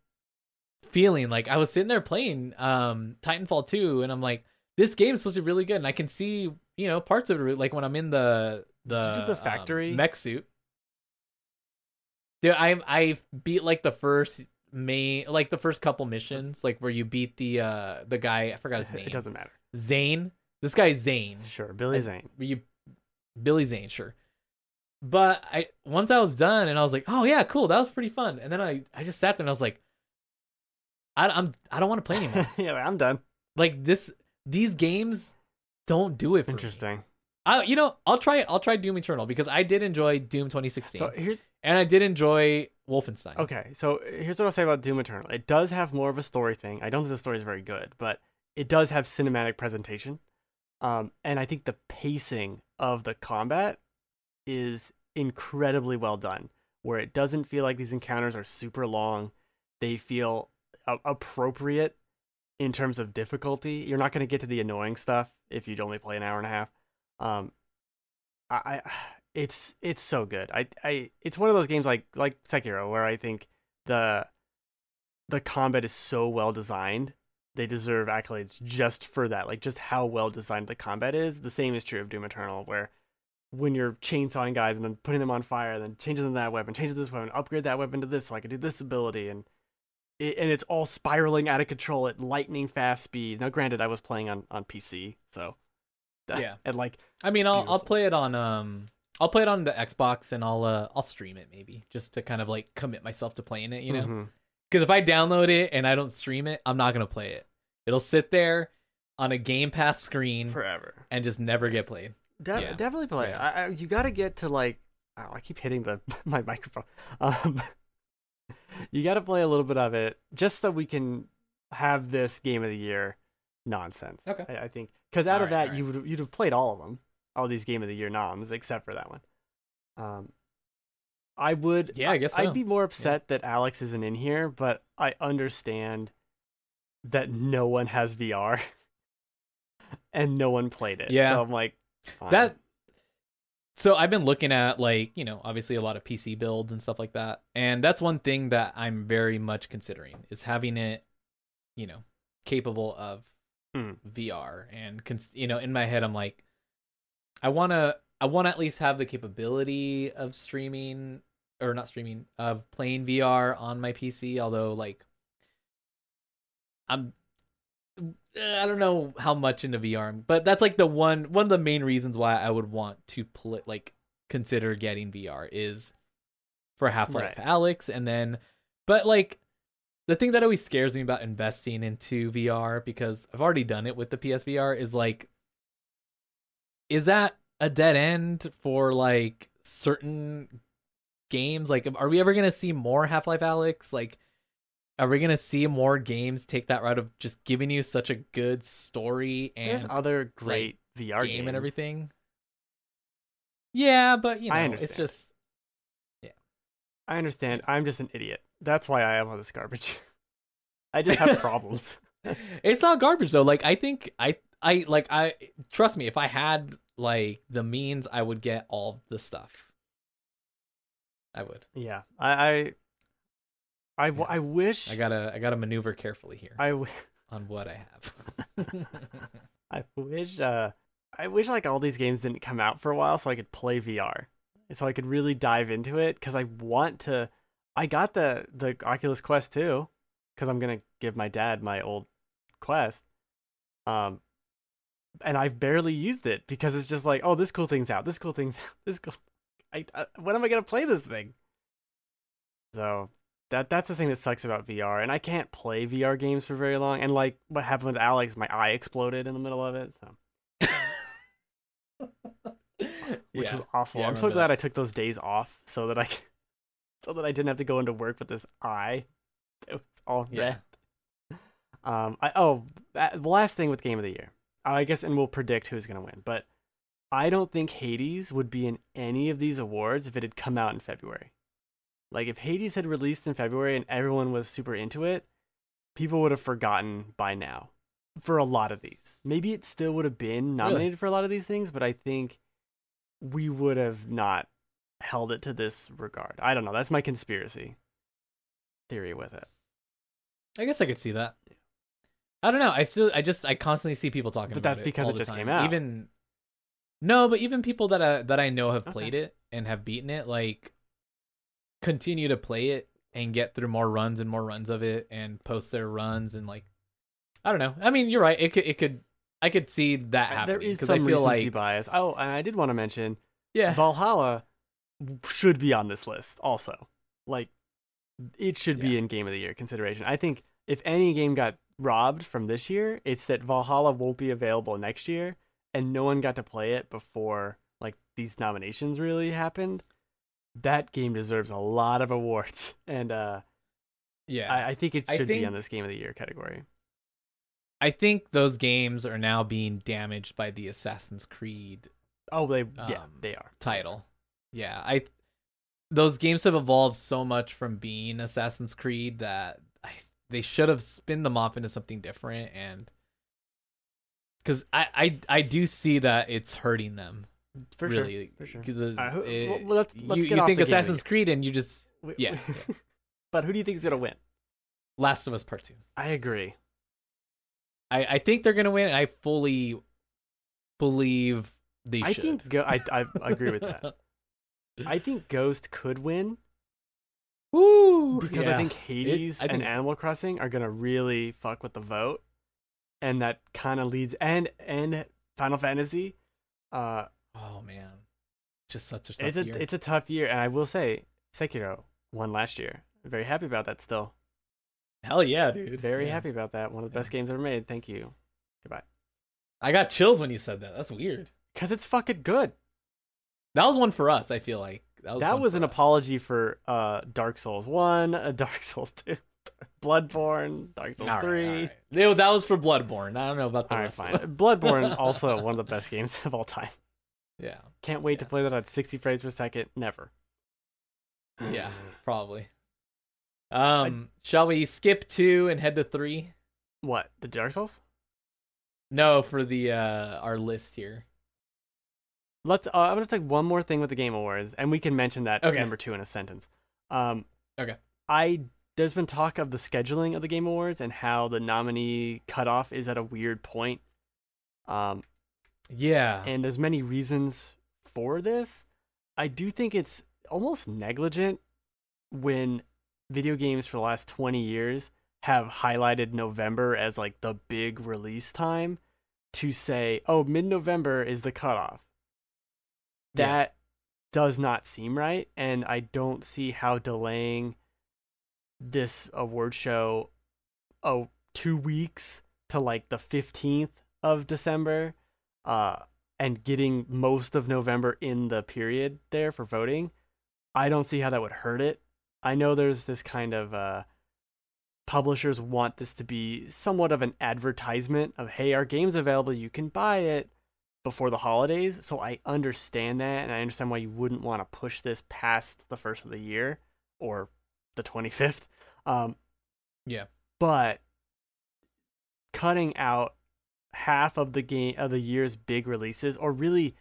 feeling like I was sitting there playing um Titanfall 2 and I'm like this game is supposed to be really good and I can see you know parts of it like when I'm in the the, Did you do the um, factory? mech suit Dude, I I beat like the first main like the first couple missions like where you beat the uh the guy I forgot his name It doesn't matter. Zane this guy's Zane Sure, Billy I- Zane. you Billy Zane, sure. But I once I was done and I was like, oh yeah, cool, that was pretty fun. And then I I just sat there and I was like, I I'm I don't want to play anymore. yeah, I'm done. like this these games don't do it for me. Interesting. I you know I'll try I'll try Doom Eternal because I did enjoy Doom 2016 So here's and I did enjoy Wolfenstein. okay. So here's what I'll say about Doom Eternal. It does have more of a story thing. I don't think the story is very good, but it does have cinematic presentation. Um, and I think the pacing of the combat is incredibly well done. Where it doesn't feel like these encounters are super long. They feel a- appropriate in terms of difficulty. You're not going to get to the annoying stuff if you'd only play an hour and a half. Um, I, I it's it's so good. I I it's one of those games like like Sekiro where I think the the combat is so well designed. They deserve accolades just for that. Like just how well designed the combat is. The same is true of Doom Eternal where when you're chainsawing guys and then putting them on fire, and then changing them to that weapon, changing this weapon, upgrade that weapon to this so I can do this ability and it, and it's all spiraling out of control at lightning fast speeds. Now, granted, I was playing on, on PC, so Yeah. and like I mean I'll I'll play it on um I'll play it on the Xbox and I'll uh I'll stream it maybe just to kind of like commit myself to playing it, you know. mhm. Because if I download it and I don't stream it, I'm not gonna play it. It'll sit there on a Game Pass screen forever. and just never get played. De- Yeah. Definitely play. Yeah. I, I, you got to get to like. Oh, I keep hitting the my microphone. Um, you got to play a little bit of it just so we can have this game of the year nonsense. Okay. I, I think because out of Alright, that you would you'd have played all of them, all these game of the year noms except for that one. Um, I would. Yeah, I guess so. I'd be more upset that Alyx isn't in here, but I understand that no one has VR and no one played it. Yeah. So I'm like, fine. That so I've been looking at like, you know, obviously a lot of PC builds and stuff like that. And that's one thing that I'm very much considering is having it, you know, capable of Mm. VR and cons- you know, in my head I'm like I want to I want to at least have the capability of streaming or not streaming of playing VR on my PC, although like I'm eh, I don't know how much into VR, but that's like the one one of the main reasons why I would want to play like consider getting VR is for Half Life Right. Alyx, and then but like the thing that always scares me about investing into VR because I've already done it with the PSVR is like is that a dead end for like certain games like are we ever to see more Half-Life Alyx like are we to see more games take that route of just giving you such a good story and There's other great VR game games and everything yeah but you know it's just yeah. I understand. I'm just an idiot. That's why I am on this garbage. I just have problems. it's not garbage though. Like I think I I like I trust me. If I had like the means, I would get all the stuff. I would. Yeah, I, Yeah. I wish I gotta I gotta maneuver carefully here I, w- on what I have. I wish, uh, I wish like all these games didn't come out for a while so I could play VR, so I could really dive into it because I want to. I got the the Oculus Quest 2, because I'm gonna give my dad my old Quest, um, and I've barely used it because it's just like, oh, this cool thing's out, this cool thing's out, this cool. I, I when am I gonna play this thing? So that that's the thing that sucks about VR, and I can't play VR games for very long. And like what happened with Alyx, my eye exploded in the middle of it, so which yeah. was awful. Yeah, I'm so glad that. I took those days off so that I so that I didn't have to go into work with this eye. It was all Yeah. Um, I oh that, the last thing with game of the year, I guess, and we'll predict who's gonna win. But I don't think Hades would be in any of these awards if it had come out in February. Like if Hades had released in February and everyone was super into it, people would have forgotten by now for a lot of these. Maybe it still would have been nominated for a lot of these things, but I think we would have not held it to this regard. I don't know. That's my conspiracy theory with it. I guess I could see that. I don't know. I still, I just, I constantly see people talking. About it. But that's because all it just time. came out. Even no, but even people that I that I know have Okay. played it and have beaten it, like continue to play it and get through more runs and more runs of it and post their runs and like, I don't know. I mean, you're right. It could, it could, I could see that happening. there is some I feel recency like, bias. Oh, and I did want to mention yeah, Valhalla should be on this list also. Like it should be in game of the year consideration. I think if any game got robbed from this year, it's that Valhalla won't be available next year and no one got to play it before like these nominations really happened. That game deserves a lot of awards. And uh yeah. I, I think it should be think- on this game of the year category. I think those games are now being damaged by the Assassin's Creed Oh, they yeah, Um, they are. title. Yeah, I those games have evolved so much from being Assassin's Creed that they should have spin them off into something different and because I, I I do see that it's hurting them For really sure. For sure. the- Alright, who- it- well, let's- let's you, you think Assassin's Creed and you just We- yeah, we- but who do you think is gonna win? Last of Us Part Two. I agree. I I think they're gonna win. And I fully believe they I should. think go- I I agree with that. I think Ghost could win Woo! because I think Hades I think- and Animal Crossing are gonna really fuck with the vote, and that kind of leads and and Final Fantasy. Uh, Oh man, just such a tough it's a year. it's a tough year, and I will say Sekiro won last year. Very happy about that. Still, Hell yeah, dude. very Yeah. happy about that. One of the best games ever made. Thank you. Goodbye. I got chills when you said that. That's weird. Cause it's fucking good. That was one for us. I feel like that was that was an us. apology for uh Dark Souls one, uh, Dark Souls two, Bloodborne, Dark Souls All right, three. right. No, that was for Bloodborne. I don't know about the All right, rest. fine. Bloodborne also one of the best games of all time. yeah, Can't wait to play that at 60 frames per second. Never. yeah, probably. Um, shall we skip two and head to three? What? The Dark Souls? No, for the uh our list here. Let's. Uh, I'm gonna take one more thing with the Game Awards, and we can mention that Okay. number two in a sentence. Um, Okay. I there's been talk of the scheduling of the Game Awards and how the nominee cutoff is at a weird point. Um, Yeah, and there's many reasons for this. I do think it's almost negligent when video games for the last 20 years have highlighted November as like the big release time to say, "Oh, mid-November is the cutoff." Yeah. That does not seem right, and I don't see how delaying this award show oh 2 weeks to like the 15th of December uh and getting most of November in the period there for voting, I don't see how that would hurt it. I know there's this kind of uh publishers want this to be somewhat of an advertisement of hey, our game's available, you can buy it before the holidays. So I understand that and I understand why you wouldn't want to push this past the first of the year or the 25th. Um Yeah. But cutting out half of the game of the year's big releases or really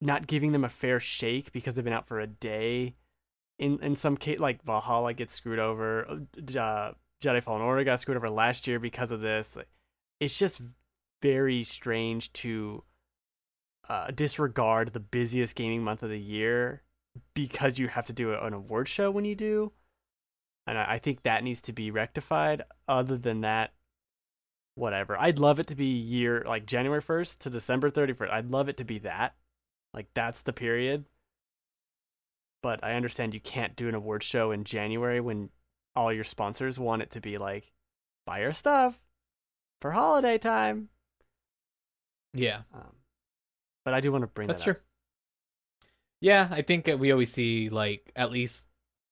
not giving them a fair shake because they've been out for a day. In in some case, like Valhalla gets screwed over. Uh, Jedi Fallen Order got screwed over last year because of this. It's just very strange to uh, disregard the busiest gaming month of the year because you have to do an award show when you do. And I, think that needs to be rectified. Other than that, whatever. I'd love it to be year like January 1st to December 31st. I'd love it to be that. Like that's the period. But I understand you can't do an award show in January when all your sponsors want it to be like buy your stuff for holiday time. Yeah. Um, but I do want to bring That's that true. up. Yeah, I think we always see like at least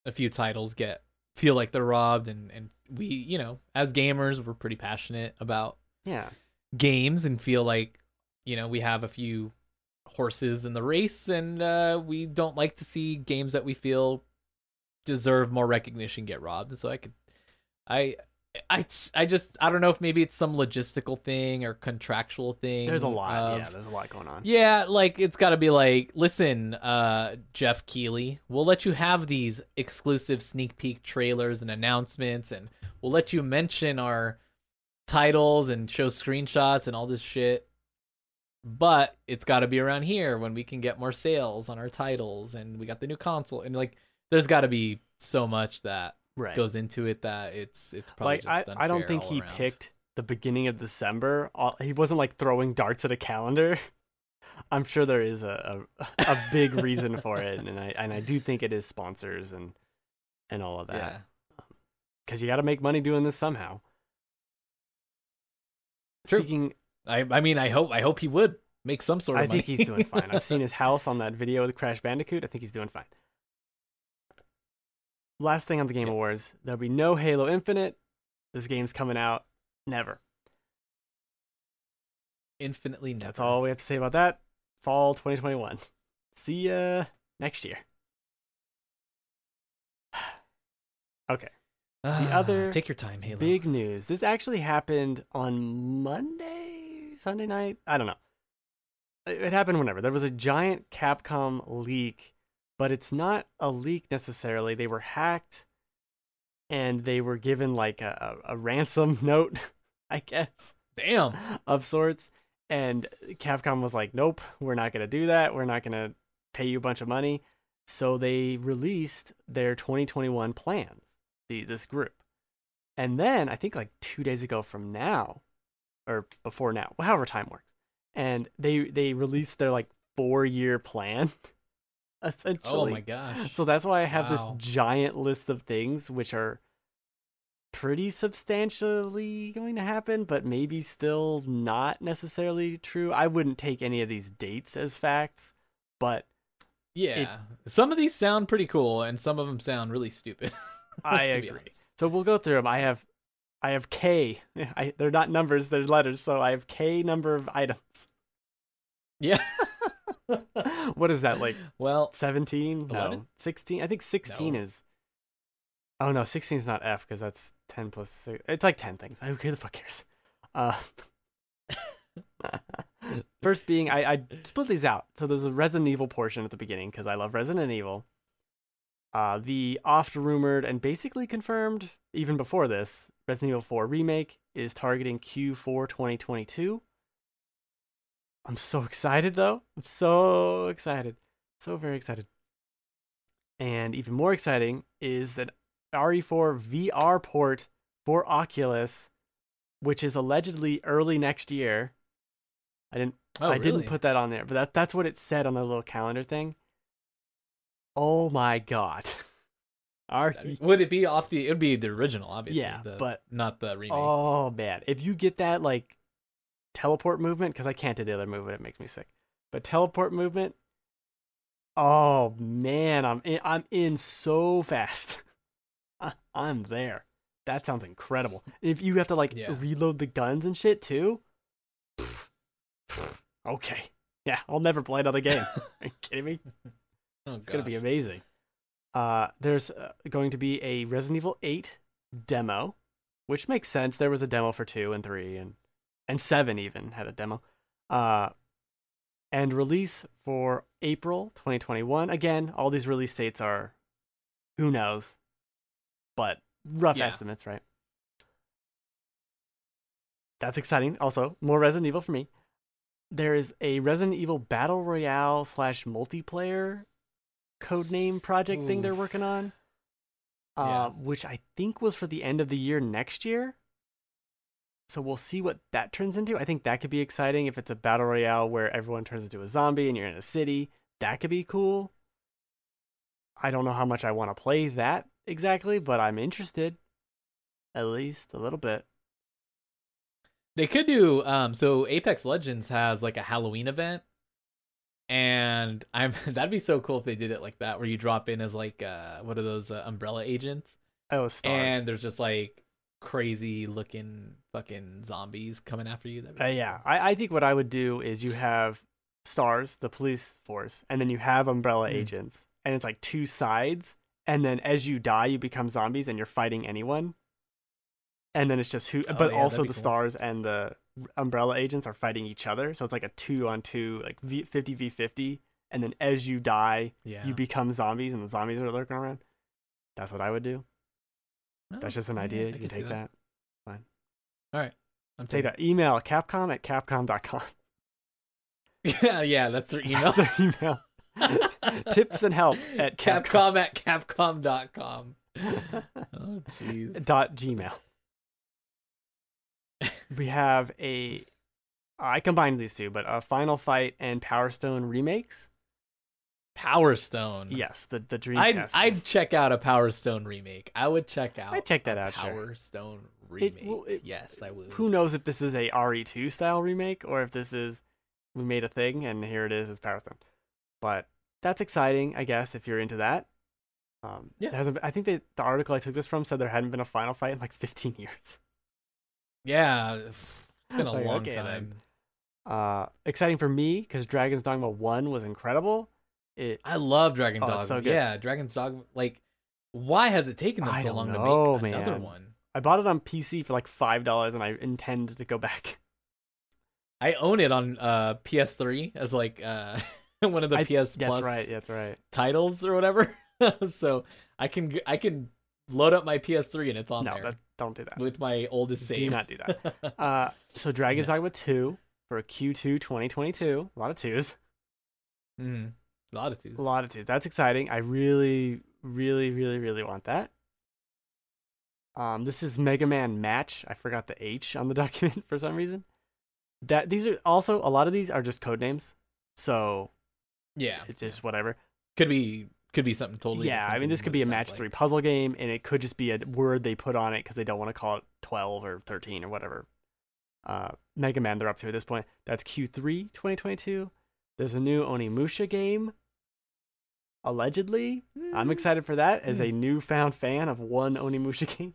a few titles get feel like they're robbed and and we, you know, as gamers, we're pretty passionate about Yeah. games and feel like, you know, we have a few horses in the race and uh we don't like to see games that we feel deserve more recognition get robbed. So I could I I I just I don't know if maybe it's some logistical thing or contractual thing. There's a lot. of- yeah, there's a lot going on. yeah, like it's got to be like, listen, uh, Geoff Keighley, we'll let you have these exclusive sneak peek trailers and announcements, and we'll let you mention our titles and show screenshots and all this shit. But it's got to be around here when we can get more sales on our titles, and we got the new console, and like, there's got to be so much that Right. goes into it that it's it's probably like just I, I don't think he around. picked the beginning of December. All, he wasn't like throwing darts at a calendar. I'm sure there is a a, a big reason for it, and I and I do think it is sponsors and and all of Yeah, um, that because you got to make money doing this somehow. True. Speaking, I I mean, I hope I hope he would make some sort of. I think money. he's doing fine. I've seen his house on that video with Crash Bandicoot. I think he's doing fine. Last thing on the Game Yeah. Awards, there'll be no Halo Infinite. This game's coming out never. infinitely never. That's all we have to say about that. Fall 2021. See ya next year. okay. the ah, other take your time, Halo. Big news. This actually happened on Monday, Sunday night. I don't know. It happened whenever. There was a giant Capcom leak, but it's not a leak necessarily. They were hacked and they were given like a, a, a ransom note, I guess Damn. of sorts. And Capcom was like, nope, we're not going to do that. We're not going to pay you a bunch of money. So they released their 2021 plans, the, this group. And then I think like two days ago from now, or before now, however time works, and they they released their like four year plan, Oh essentially. Oh my gosh. So that's why I have Wow. this giant list of things which are pretty substantially going to happen, but maybe still not necessarily true. I wouldn't take any of these dates as facts, but yeah. some of these sound pretty cool, and some of them sound really stupid. I agree. So we'll go through them. I have I have K. I, they're not numbers, they're letters, so I have K number of items. Yeah. what is that like Well, 17? No. 16? I think 16 No. is Oh no, 16 is not F because that's 10 plus 6. It's like 10 things. Who the fuck cares? Uh First being I I split these out. So there's a Resident Evil portion at the beginning because I love Resident Evil. Uh the oft rumored and basically confirmed even before this Resident Evil 4 remake is targeting Q4 2022. I'm so excited though. I'm so excited. So very excited. And even more exciting is that RE4 VR port for Oculus, which is allegedly early next year. I didn't oh, I didn't put that on there, but that that's what it said on the little calendar thing. Oh my god. RE Would it be off the? It would be the original, obviously. Yeah, the- but- not the remake. Oh man, if you get that like teleport movement, because I can't do the other movement, it makes me sick. But teleport movement, oh man, I'm in, I'm in so fast. I'm there. That sounds incredible. If you have to like Yeah. reload the guns and shit too, okay, yeah, I'll never play another game. Are you kidding me? oh, It's gonna be amazing. Uh, there's uh, going to be a Resident Evil 8 demo, which makes sense. There was a demo for two and three, and and Seven even had a demo. Uh, and release for April 2021. Again, all these release dates are who knows, but rough Yeah. estimates, right? That's exciting. Also, more Resident Evil for me. There is a Resident Evil Battle Royale slash multiplayer codename project thing they're working on, uh, Yeah. which I think was for the end of the year next year. So we'll see what that turns into. I think that could be exciting if it's a battle royale where everyone turns into a zombie and you're in a city. That could be cool. I don't know how much I want to play that exactly, but I'm interested. At least a little bit. They could do um so Apex Legends has like a Halloween event and I'm that'd be so cool if they did it like that where you drop in as like uh what are those uh, umbrella agents Oh, stars. and there's just like crazy looking fucking zombies coming after you. That'd be Uh, yeah, I, I think what I would do is you have stars, the police force, and then you have umbrella Mm. agents, and it's like two sides, and then as you die, you become zombies, and you're fighting anyone. And then it's just who, Oh, but yeah, also the cool. stars and the umbrella agents are fighting each other, so it's like a two on two, like v, 50 v fifty, and then as you die, yeah. you become zombies, and the zombies are lurking around. That's what I would do. Oh, That's just an idea. I You can can take that. I'm Take taking- that. Email Capcom at capcom.com. yeah, yeah, that's their email. That's their email. Tips and help at Capcom. Capcom at capcom.com. Oh jeez. dot gmail. we have a. I combined these two, but a Final Fight and Power Stone remakes. Power Stone. Yes, the the Dreamcast. I'd. I'd check out a Power Stone remake. I would check out. I'd check that out, sure. Power Stone remake. well, it- yes, I would. Who knows if this is a RE2 style remake or if this is we made a thing and here it is as Power Stone. But that's exciting, I guess, if you're into that. Um, Yeah. hasn't been- I think they, the article I took this from said there hadn't been a Final Fight in like 15 years. Yeah, it's been a Like, long okay, then. time. Uh, exciting for me because Dragon's Dogma 1 was incredible. It I love Dragon Oh, it's Dog. so. Yeah, Dragon's Dogma. Like, why has it taken them I so long know, to make another man. one? I bought it on PC for like five dollars, and I intend to go back. I own it on uh, PS3 as like uh, one of the I- PS That's Plus right. That's right. titles or whatever. so I can I can load up my PS3 and it's on no, there that, don't do that. with my oldest Do save. not do that. Uh, so Dragon's Dogma 2 for Q2 2022. A lot of twos. Mhm. A lot of twos. A lot of twos. That's exciting. I really, really, really, really want that. Um, this is Mega Man Match. I forgot the H on the document for some reason. That these are also a lot of these are just code names, so Yeah, it's just whatever. could be could be something totally. yeah, I mean, this could be a match like. three puzzle game, and it could just be a word they put on it because they don't want to call it 12 or 13 or whatever. Uh, Mega Man, they're up to at this point. That's Q3 2022. There's a new Onimusha game, allegedly. I'm Mm. excited for that as a Hmm. newfound fan of one Onimusha game.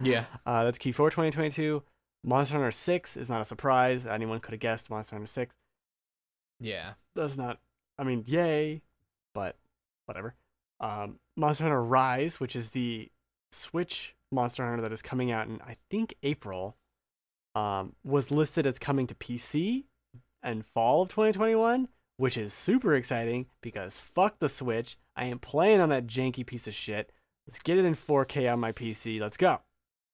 Yeah, Uh, that's Q4 2022. Monster Hunter 6 is not a surprise. Anyone could have guessed Monster Hunter 6. yeah. That's not, I mean, yay, but whatever. Um, Monster Hunter Rise, which is the Switch Monster Hunter that is coming out in, I think, April, um, was listed as coming to PC in fall of 2021, which is super exciting because fuck the Switch. I am playing on that janky piece of shit. Let's get it in 4K on my PC. Let's go.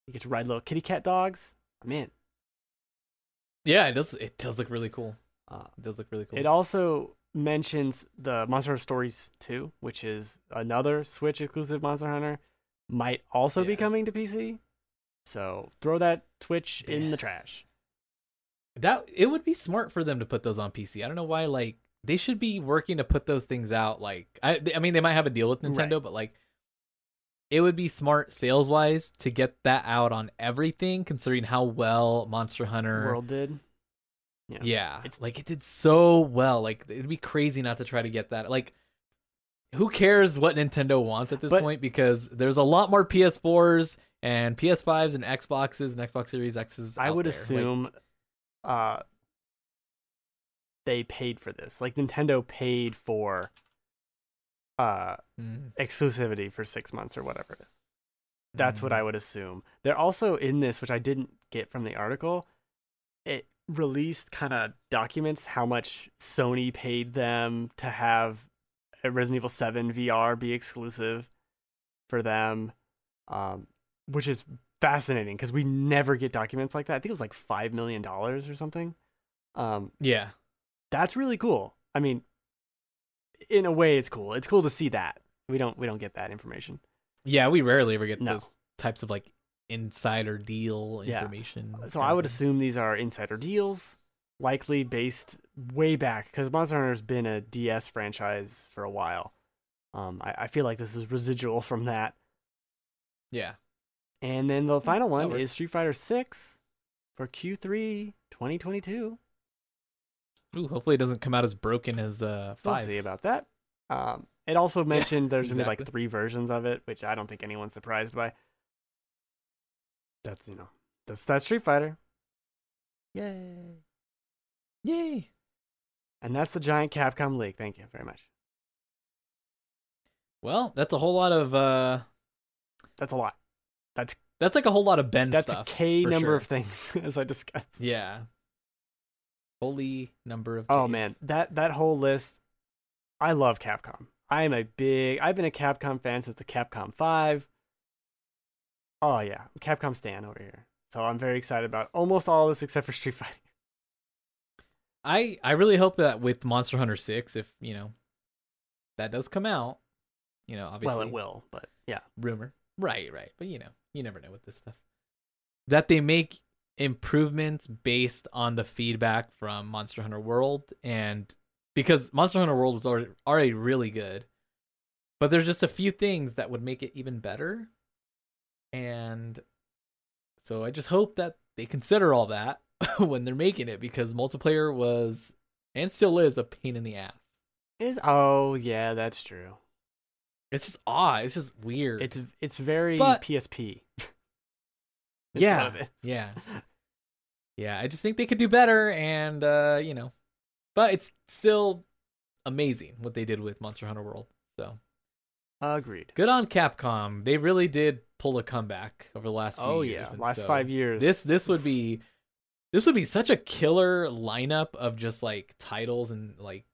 You get to ride little kitty cat dogs. I'm in. Yeah, it does. It does look really cool. Uh, It does look really cool. It also mentions the Monster Hunter Stories 2, which is another Switch exclusive Monster Hunter, might also be coming to PC. So throw that Switch in the trash. that it would be smart for them to put those on PC. I don't know why. Like they should be working to put those things out. Like I, I mean, they might have a deal with Nintendo, but like it would be smart sales wise to get that out on everything, considering how well Monster Hunter. World did. Yeah. yeah, It's- like it did so well. Like it'd be crazy not to try to get that. Like. Who cares what Nintendo wants at this But- point? Because there's a lot more PS4s and PS5s and Xboxes and Xbox Series X's. I would there. Like, assume uh, they paid for this. Like Nintendo paid for uh, mm, exclusivity for six months or whatever it is. That's what mm. I would assume. They're also in this, which I didn't get from the article. it released kind of documents how much Sony paid them to have Resident Evil 7 VR be exclusive for them, um, which is fascinating because we never get documents like that. I think it was like five million dollars or something. Um, Yeah. that's really cool. I mean, in a way, it's cool. It's cool to see that. We don't we don't get that information. Yeah, we rarely ever get No. those types of like insider deal Yeah. information. So I would assume these are insider deals, likely based way back because Monster Hunter's been a DS franchise for a while. Um, I, I feel like this is residual from that. Yeah. And then the final one is Street Fighter Six for Q3 2022. Ooh, hopefully it doesn't come out as broken as uh We'll see about that. Um, it also mentioned there's gonna be like three versions of it, which I don't think anyone's surprised by. That's you know that's that's Street Fighter. Yay! Yay. And that's the giant Capcom leak. Thank you very much. Well, that's a whole lot of uh That's a lot. That's that's like a whole lot of Ben that's stuff. a K number sure. of things, as I discussed. Yeah. Holy number of Oh man, that that whole list. I love Capcom. I am a big. I've been a Capcom fan since the Capcom Five. Oh yeah, Capcom stan over here. So I'm very excited about almost all this except for Street Fighter. I I really hope that with Monster Hunter 6 if, you know, that does come out, you know, obviously Well, it will, but yeah. rumor. Right, right. But you know, you never know with this stuff. That they make improvements based on the feedback from Monster Hunter World and because Monster Hunter World was already already really good. But there's just a few things that would make it even better. And so I just hope that they consider all that when they're making it because multiplayer was and still is a pain in the ass. Is oh yeah, that's true. It's just odd. It's just weird. It's it's very But- PSP. Yeah, what it is. yeah, yeah. I just think they could do better, and uh, you know, but it's still amazing what they did with Monster Hunter World. So Agreed. good on Capcom. They really did pull a comeback over the last few Oh years. yeah, last so five years. This this would be this would be such a killer lineup of just like titles and like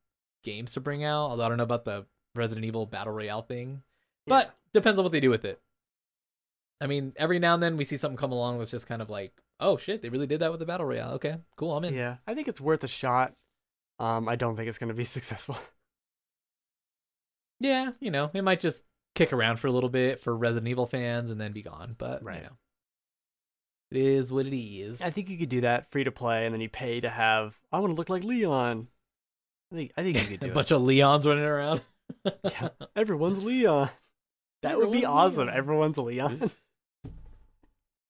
games to bring out. Although I don't know about the Resident Evil Battle Royale thing. Yeah. But depends on what they do with it. I mean, every now and then we see something come along that's just kind of like, oh shit, they really did that with the battle royale. Okay, cool, I'm in. yeah, I think it's worth a shot. Um, I don't think it's gonna be successful. Yeah, you know, it might just kick around for a little bit for Resident Evil fans and then be gone. But Right. you know, it is what it is. I think you could do that free to play, and then you pay to have. I want to look like Leon. I think I think you could do a bunch of Leons running around. Yeah, everyone's Leon. That would be awesome. Leon. Everyone's a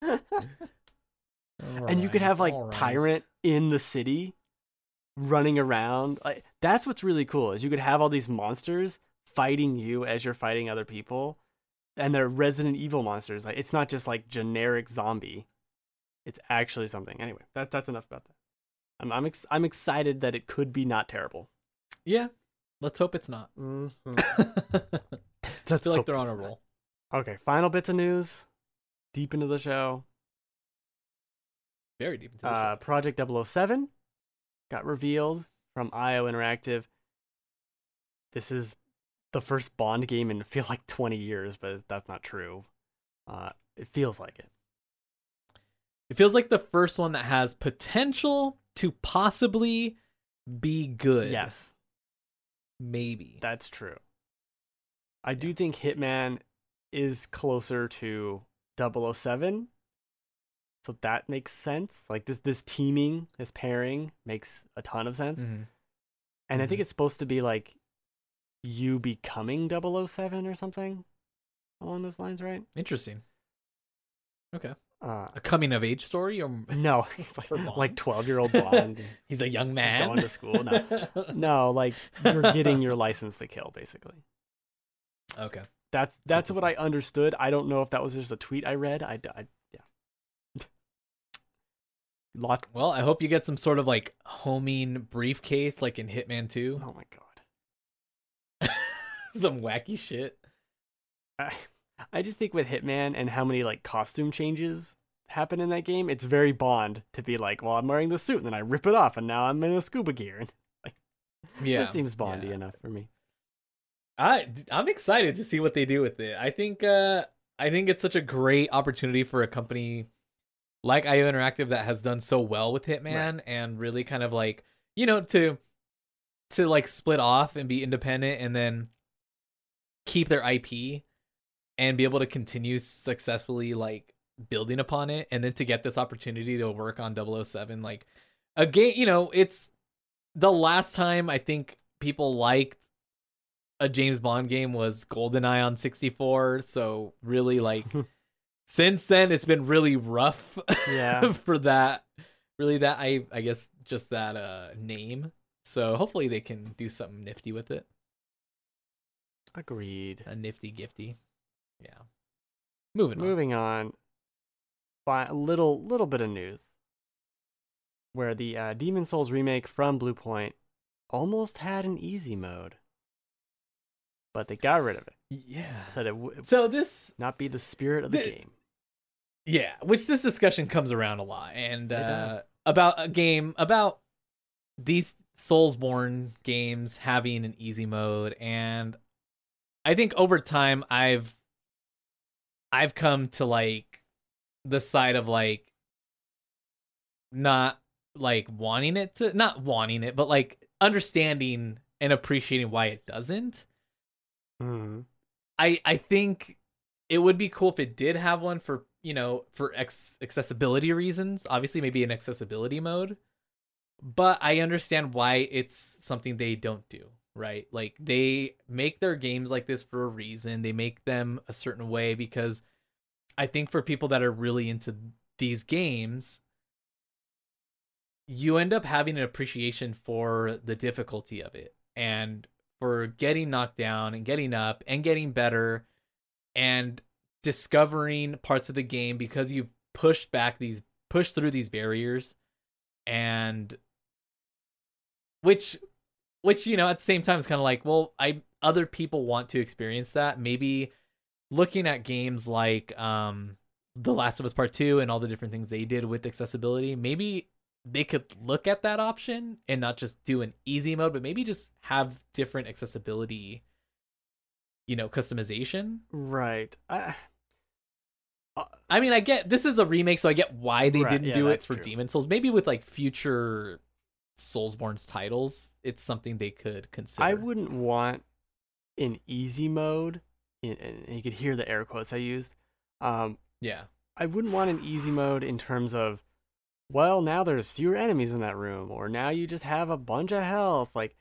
And you could have like alright. Tyrant in the city running around. Like that's what's really cool is you could have all these monsters fighting you as you're fighting other people. And they're Resident Evil monsters. Like it's not just like generic zombie. It's actually something. Anyway, that that's enough about that. I'm I'm ex- I'm excited that it could be not terrible. Yeah, let's hope it's not. Mm-hmm. I feel like they're on a roll. Okay, final bits of news. Deep into the show. Very deep into the Uh, show. Project 007 got revealed from IO Interactive. This is the first Bond game in I feel like 20 years, but that's not true. Uh, it feels like it. It feels like the first one that has potential to possibly be good. Yes, Maybe. that's true. I do think Hitman is closer to 007. So that makes sense. Like this this teaming, this pairing makes a ton of sense. Mhm. And I think Mhm. it's supposed to be like you becoming 007 or something along those lines, right? Interesting. Okay. Uh, A coming of age story or no, it's like, like 12 year old blonde. he's a young man going to school? No. no, like you're getting your license to kill, basically. okay. That's that's what I understood. I don't know if that was just a tweet I read. I, I yeah. Lot. Well, I hope you get some sort of like homing briefcase like in Hitman 2. Oh my god. some wacky shit. I, I just think with Hitman and how many like costume changes happen in that game, it's very Bond to be like, well, I'm wearing the suit and then I rip it off and now I'm in a scuba gear. And like, Yeah, that seems Bondy yeah. enough for me. I I'm excited to see what they do with it. I think uh I think it's such a great opportunity for a company like IO Interactive that has done so well with Hitman and really kind of like, you know, to to like split off and be independent and then keep their IP and be able to continue successfully like building upon it and then to get this opportunity to work on 007 like a game, you know, it's the last time I think people liked a James Bond game was GoldenEye on 64. So really like since then it's been really rough Yeah. for that really that I I guess just that uh name. So hopefully they can do something nifty with it. Agreed. A nifty gifty. Yeah. Moving on. Moving on, by a little little bit of news, where the uh, Demon Souls remake from Bluepoint almost had an easy mode, but they got rid of it. Yeah. Said it would So this not be the spirit of the The- game. Yeah, which this discussion comes around a lot, and uh, about a game about these Soulsborne games having an easy mode, and I think over time I've I've come to like the side of like not like wanting it to not wanting it, but like understanding and appreciating why it doesn't. Mhm. I I think it would be cool if it did have one for you know for ex- accessibility reasons. Obviously, maybe an accessibility mode, but I understand why it's something they don't do. Right? Like they make their games like this for a reason. They make them a certain way because I think for people that are really into these games, you end up having an appreciation for the difficulty of it and for getting knocked down and getting up and getting better and discovering parts of the game because you've pushed back these pushed through these barriers and which which you know at the same time is kind of like well i other people want to experience that. Maybe looking at games like um the last of us part 2 and all the different things they did with accessibility maybe they could look at that option and not just do an easy mode but maybe just have different accessibility you know customization Right. I, I mean, I get this is a remake, so I get why they Right, didn't yeah, do it for true. Demon Souls. Maybe with like future Soulsborne's titles, it's something they could consider. I wouldn't want in easy mode, and you could hear the air quotes I used. Um, yeah, I wouldn't want an easy mode in terms of, well, now there's fewer enemies in that room, or now you just have a bunch of health. Like,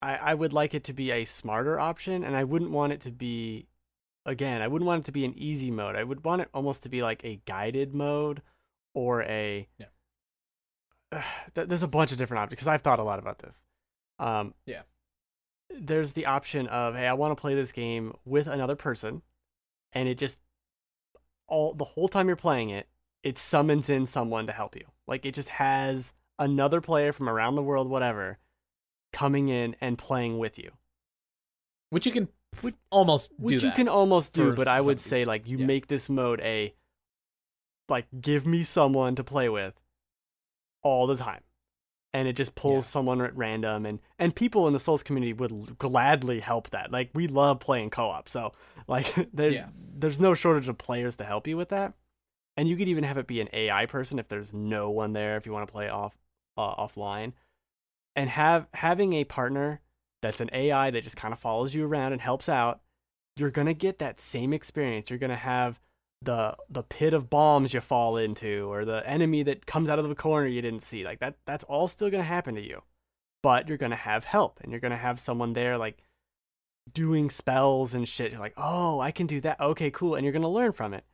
I, I would like it to be a smarter option, and I wouldn't want it to be, again, I wouldn't want it to be an easy mode. I would want it almost to be like a guided mode or a. Yeah. Th- there's a bunch of different options because I've thought a lot about this. Um, Yeah. There's the option of, hey, I want to play this game with another person, and it just all the whole time you're playing it, it summons in someone to help you. Like it just has another player from around the world, whatever, coming in and playing with you. which you can would almost do Which you can almost do, but I would say like you Yeah. make this mode a like give me someone to play with all the time. And it just pulls Yeah. someone at random and and people in the Souls community would l- gladly help that. Like we love playing co-op. So like there's Yeah. there's no shortage of players to help you with that. And you could even have it be an AI person if there's no one there if you want to play off uh, offline. And have having a partner that's an AI that just kind of follows you around and helps out, you're going to get that same experience. You're going to have the the pit of bombs you fall into or the enemy that comes out of the corner you didn't see. Like that that's all still going to happen to you. But you're going to have help and you're going to have someone there like doing spells and shit. You're like, "Oh, I can do that. Okay, cool." And you're going to learn from it.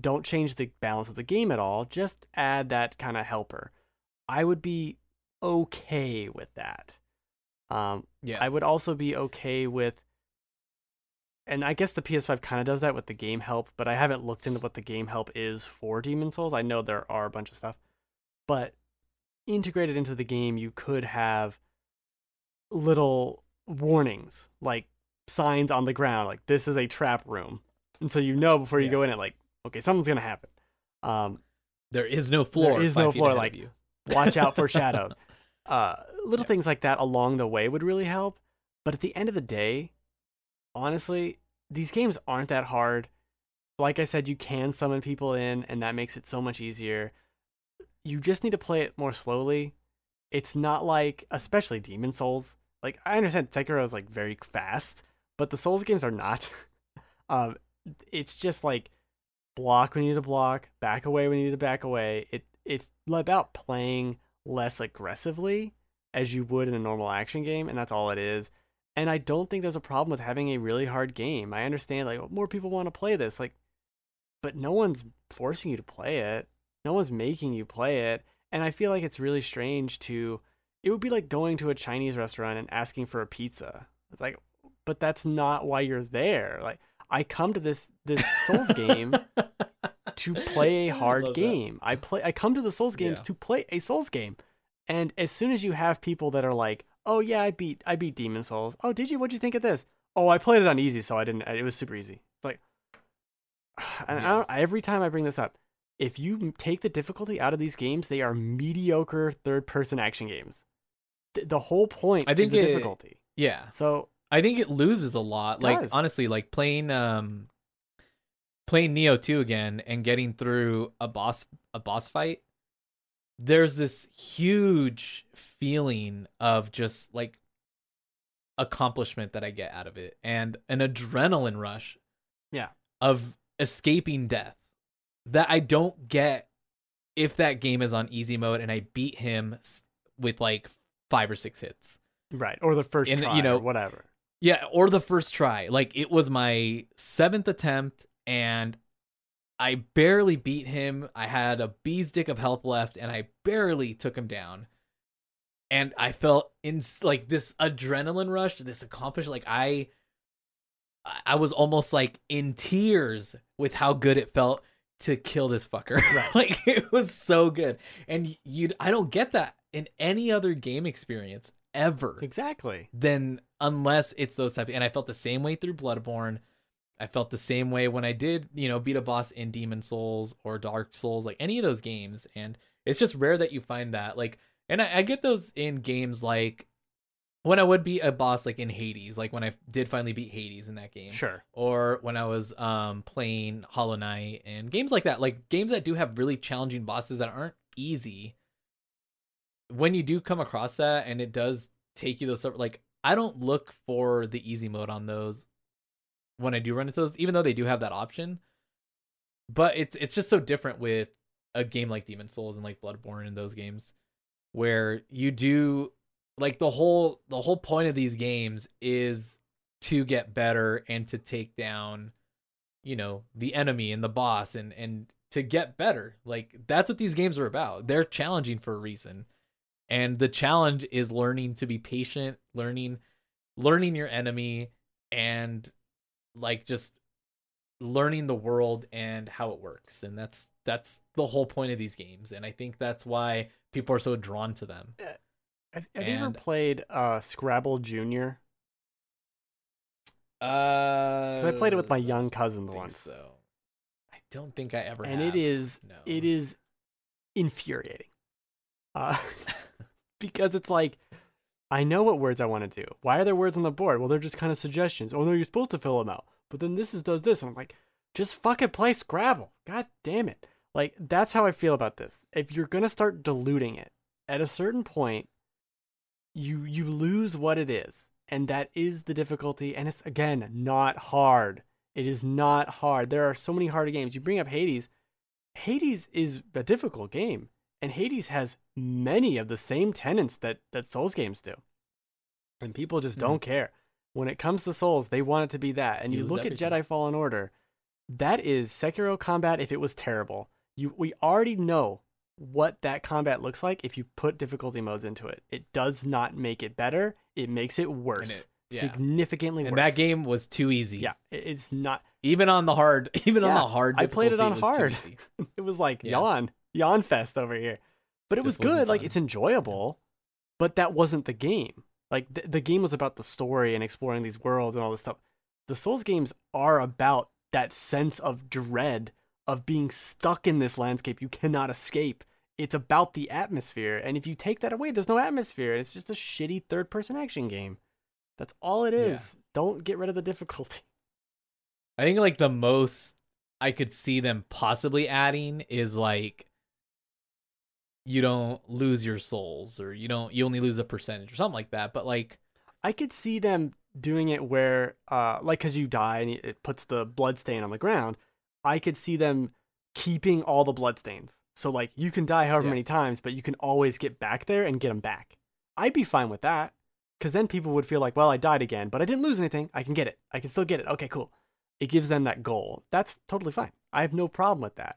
Don't change the balance of the game at all. Just add that kind of helper. I would be okay with that. Um, yeah, I would also be okay with, and I guess the PS5 kind of does that with the game help, but I haven't looked into what the game help is for Demon Souls. I know there are a bunch of stuff, but integrated into the game, you could have little warnings, like signs on the ground, like this is a trap room, and so you know before you Yeah. go in it, like okay, something's gonna happen. Um, There is no floor. is five no floor, like- you. watch out for shadows. Uh, little Yeah. things like that along the way would really help. But at the end of the day, honestly, these games aren't that hard. Like I said, you can summon people in, and that makes it so much easier. You just need to play it more slowly. It's not like, especially Demon Souls. Like I understand Sekiro is like very fast, but the Souls games are not. um, it's just like block when you need to block, back away when you need to back away. It it's about playing less aggressively as you would in a normal action game, and that's all it is. And I don't think there's a problem with having a really hard game. I understand like oh, more people want to play this, like, but no one's forcing you to play it. No one's making you play it. And I feel like it's really strange to. It would be like going to a Chinese restaurant and asking for a pizza. It's like, but that's not why you're there. Like, I come to this this Souls game to play a hard that. game. I play I come to the Souls games Yeah. to play a Souls game. And as soon as you have people that are like, "Oh yeah, I beat I beat Demon's Souls. Oh, did you? What'd you think of this? Oh, I played it on easy, so I didn't it was super easy." It's like and I Yeah. don't, every time I bring this up, if you take the difficulty out of these games, they are mediocre third-person action games. Th- the whole point I think is the it- difficulty. Yeah, So, I think it loses a lot. Like does. honestly, like playing um playing Nioh 2 again and getting through a boss a boss fight, there's this huge feeling of just like accomplishment that I get out of it and an adrenaline rush. Yeah. Of escaping death that I don't get if that game is on easy mode and I beat him with like five or six hits. right, or the first And, try you know, whatever. Yeah, or the first try. Like it was my seventh attempt, and I barely beat him. I had a bee's dick of health left, and I barely took him down. And I felt in like this adrenaline rush, this accomplishment. Like I, I was almost like in tears with how good it felt to kill this fucker. Right. like it was so good, and you, I don't get that in any other game experience ever Exactly. then unless it's those type of, and I felt the same way through Bloodborne. I felt the same way when I did, you know, beat a boss in Demon's Souls or Dark Souls, like any of those games. And it's just rare that you find that. Like, and I, I get those in games like when I would beat a boss like in Hades, like when I did finally beat Hades in that game. Sure. Or when I was um playing Hollow Knight and games like that, like games that do have really challenging bosses that aren't easy. When you do come across that and it does take you those like I don't look for the easy mode on those when I do run into those, even though they do have that option. But it's it's just so different with a game like Demon's Souls and like Bloodborne and those games where you do like the whole the whole point of these games is to get better and to take down you know the enemy and the boss and and to get better. Like that's what these games are about. They're challenging for a reason and the challenge is learning to be patient learning learning your enemy and like just learning the world and how it works and that's that's the whole point of these games and i think that's why people are so drawn to them Have, have you ever played uh, Scrabble Junior? uh I played it with my young cousin once, so i don't think i ever and have. it is no it is infuriating. Uh, because it's like I know what words I want to do. Why are there words on the board? Well, they're just kind of suggestions. Oh no, you're supposed to fill them out. But then this is does this. And I'm like, just fucking play Scrabble. God damn it. Like that's how I feel about this. If you're gonna start diluting it, at a certain point, you you lose what it is, and that is the difficulty. And it's again not hard. It is not hard. There are so many harder games. You bring up Hades. Hades is a difficult game, and Hades has many of the same tenets that that Souls games do. And people just hmm. don't care. When it comes to Souls, they want it to be that. And you look everything. at Jedi Fallen Order, that is Sekiro combat if it was terrible. You we already know what that combat looks like if you put difficulty modes into it. It does not make it better. It makes it worse. it- yeah. Significantly and worse. that game was too easy Yeah, it's not even on the hard even on the hard I played it on difficulty, hard. was too easy. it was like Yeah. yawn, yawn fest over here. But it was Just good. Like it's enjoyable, but that wasn't the game. Like the, the game was about the story and exploring these worlds and all this stuff. The Souls games are about that sense of dread of being stuck in this landscape you cannot escape. It's about the atmosphere, and if you take that away, there's no atmosphere. It's just a shitty third person action game. That's all it is. Don't get rid of the difficulty. I think like the most I could see them possibly adding is like you don't lose your souls or you don't you only lose a percentage or something like that. But like I could see them doing it where, uh, like, because you die and it puts the blood stain on the ground. I could see them keeping all the blood stains. So like you can die however Yeah. many times, but you can always get back there and get them back. I'd be fine with that because then people would feel like, well, I died again, but I didn't lose anything. I can get it. I can still get it. Okay, cool. It gives them that goal. That's totally fine. I have no problem with that.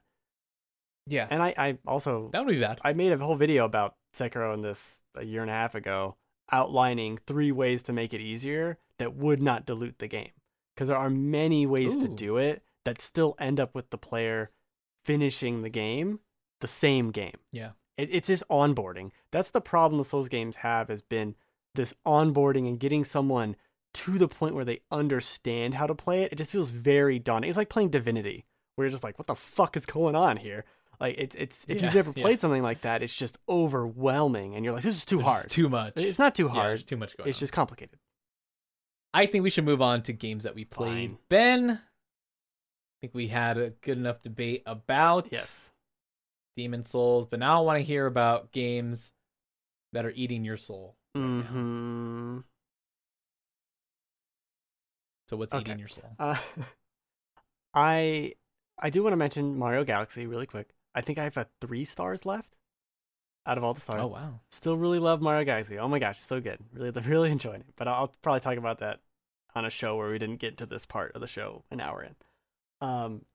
Yeah, And I, I also that would be bad. I made a whole video about Sekiro in this a year and a half ago, outlining three ways to make it easier that would not dilute the game. Because there are many ways to do it that still end up with the player finishing the game the same game. Yeah. It, it's just onboarding. That's the problem the Souls games have has been this onboarding and getting someone to the point where they understand how to play it. It just feels very daunting. It's like playing Divinity, where you're just like, what the fuck is going on here? Like it's it's if Yeah, you've never yeah. played something like that, it's just overwhelming, and you're like, this is too It's hard. too much. it's not too Yeah, hard. there's too much going it's on. just complicated. I think we should move on to games that we played. Fine. Ben, I think we had a good enough debate about Yes. Demon's Souls, but now I want to hear about games that are eating your soul. right now. Hmm. So what's Okay. eating your soul? Uh, I I do want to mention Mario Galaxy really quick. I think I have a three stars left out of all the stars. Oh wow. Still really love Mario Galaxy. Oh my gosh, so good. Really, really enjoying it. But I'll probably talk about that on a show where we didn't get to this part of the show an hour in. Um,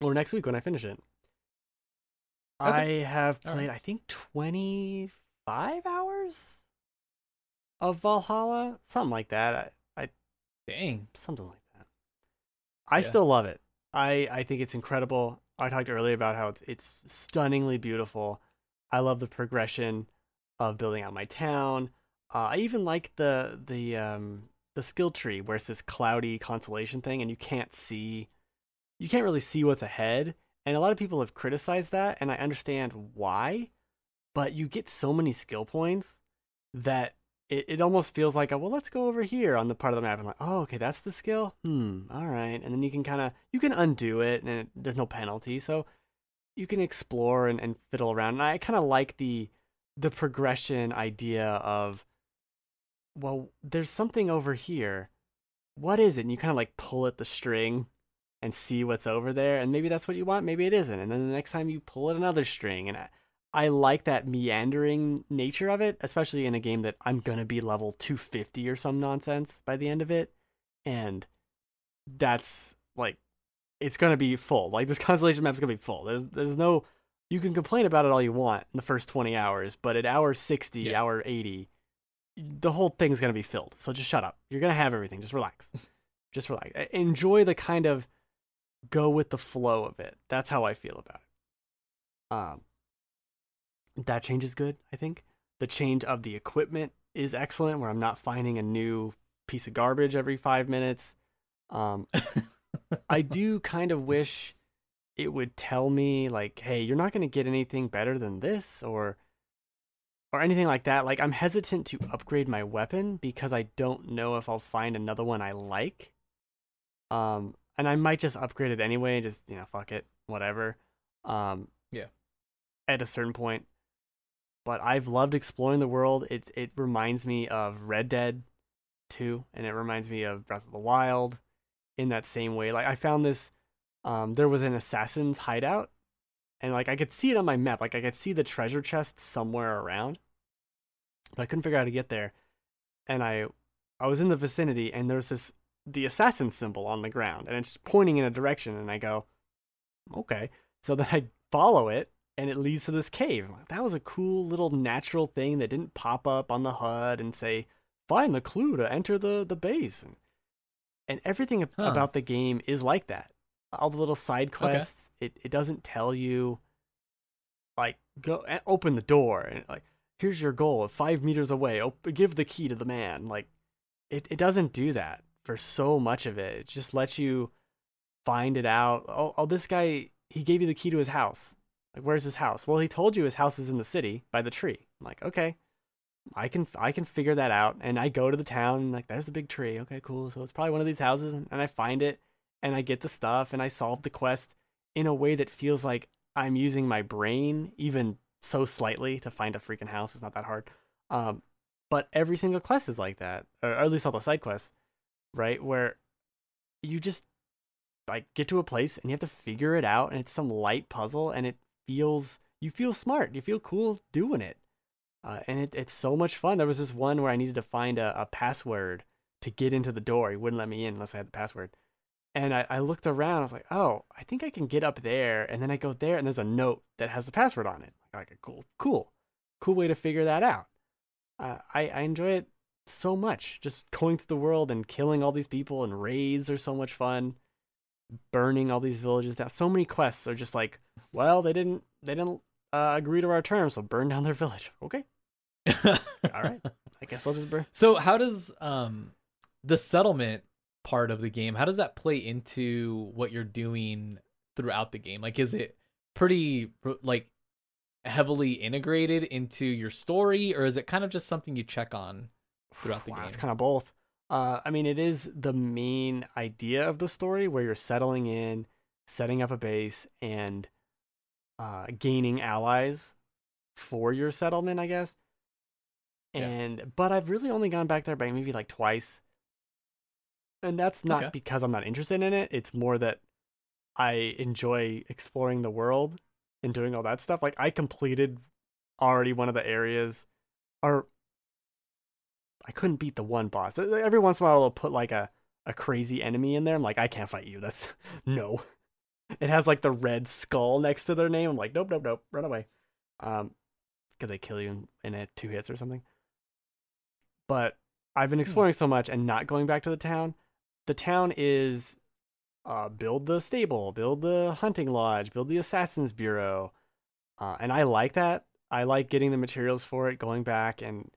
or next week when I finish it. Okay. I have played, right. I think, 25 hours of Valhalla, something like that. I, I Dang. something like that. I Yeah. still love it. I I think it's incredible. I talked earlier about how it's it's stunningly beautiful. I love the progression of building out my town. Uh, I even like the the um the skill tree where it's this cloudy constellation thing and you can't see you can't really see what's ahead. And a lot of people have criticized that and I understand why, but you get so many skill points that it, it almost feels like a, well let's go over here on the part of the map. And like oh okay that's the skill? Hmm all right. And then you can kind of you can undo it and it, there's no penalty. So you can explore and, and fiddle around. And i kind of like the the progression idea of well there's something over here. What is it? And you kind of like pull at the string and see what's over there and maybe that's what you want maybe it isn't. And then the next time you pull at another string and I, I like that meandering nature of it, especially in a game that I'm gonna be level 250 or some nonsense by the end of it, and that's like it's gonna be full. Like this constellation map's gonna be full. There's there's no you can complain about it all you want in the first 20 hours, but at hour 60, Yeah. hour 80, the whole thing's gonna be filled. So just shut up. You're gonna have everything. Just relax. just relax. Enjoy the kind of go with the flow of it. That's how I feel about it. Um, that change is good. I think the change of the equipment is excellent, where I'm not finding a new piece of garbage every five minutes. Um, I do kind of wish it would tell me like, hey, you're not going to get anything better than this, or or anything like that. Like I'm hesitant to upgrade my weapon because I don't know if I'll find another one I like. Um, and I might just upgrade it anyway, and just you know, fuck it, whatever. Um, Yeah. At a certain point, but I've loved exploring the world. It it reminds me of Red Dead 2, and it reminds me of Breath of the Wild in that same way. Like I found this, um, there was an assassin's hideout, and like I could see it on my map. Like I could see the treasure chest somewhere around, but I couldn't figure out how to get there. And I, I was in the vicinity, and there's this the assassin symbol on the ground, and it's pointing in a direction, and I go, okay. So then I follow it, and it leads to this cave. That was a cool little natural thing that didn't pop up on the HUD and say, find the clue to enter the, the base. And, and everything Huh. about the game is like that. All the little side quests, it, it doesn't tell you, like, go eh, open the door and, like, here's your goal, five meters away, op- give the key to the man. Like, it, it doesn't do that for so much of it. It just lets you find it out. Oh, oh, this guy he gave you the key to his house. Like, where's his house? Well, he told you his house is in the city by the tree. I'm like, okay, I can I can figure that out. And I go to the town, and like, there's the big tree. Okay, cool. So it's probably one of these houses, and, I find it, and I get the stuff, and I solve the quest in a way that feels like I'm using my brain, even so slightly, to find a freaking house. It's not that hard. Um, but every single quest is like that, or at least all the side quests, right? Where you just like get to a place and you have to figure it out, and it's some light puzzle, and it feels you feel smart, you feel cool doing it, uh, and it, it's so much fun. There was this one where I needed to find a, a password to get into the door. He wouldn't let me in unless I had the password. And I, I looked around. I was like, oh, I think I can get up there. And then I go there, and there's a note that has the password on it. Like, a cool, cool, cool way to figure that out. Uh, I I enjoy it so much. Just going through the world and killing all these people, and raids are so much fun. Burning all these villages down. So many quests are just like, well, they didn't they didn't uh, agree to our terms, so burn down their village. Okay, all right. I guess I'll just burn. So how does um the settlement part of the game how does that play into what you're doing throughout the game? Like is it pretty like heavily integrated into your story or is it kind of just something you check on throughout the wow, game? It's kind of both. Uh, I mean, it is the main idea of the story where you're settling in, setting up a base, and uh, gaining allies for your settlement, I guess. And yeah. but I've really only gone back there by maybe like twice. And that's not Okay. because I'm not interested in it. It's more that I enjoy exploring the world and doing all that stuff. Like I completed already one of the areas or I couldn't beat the one boss. Every once in a while they'll put like a, a crazy enemy in there. I'm like, I can't fight you. That's no. It has like the red skull next to their name. I'm like, nope, nope, nope, run away. Um, could they kill you in, in a two hits or something? But I've been exploring so much and not going back to the town. The town is uh, build the stable, build the hunting lodge, build the assassins bureau, uh, and I like that. I like getting the materials for it, going back and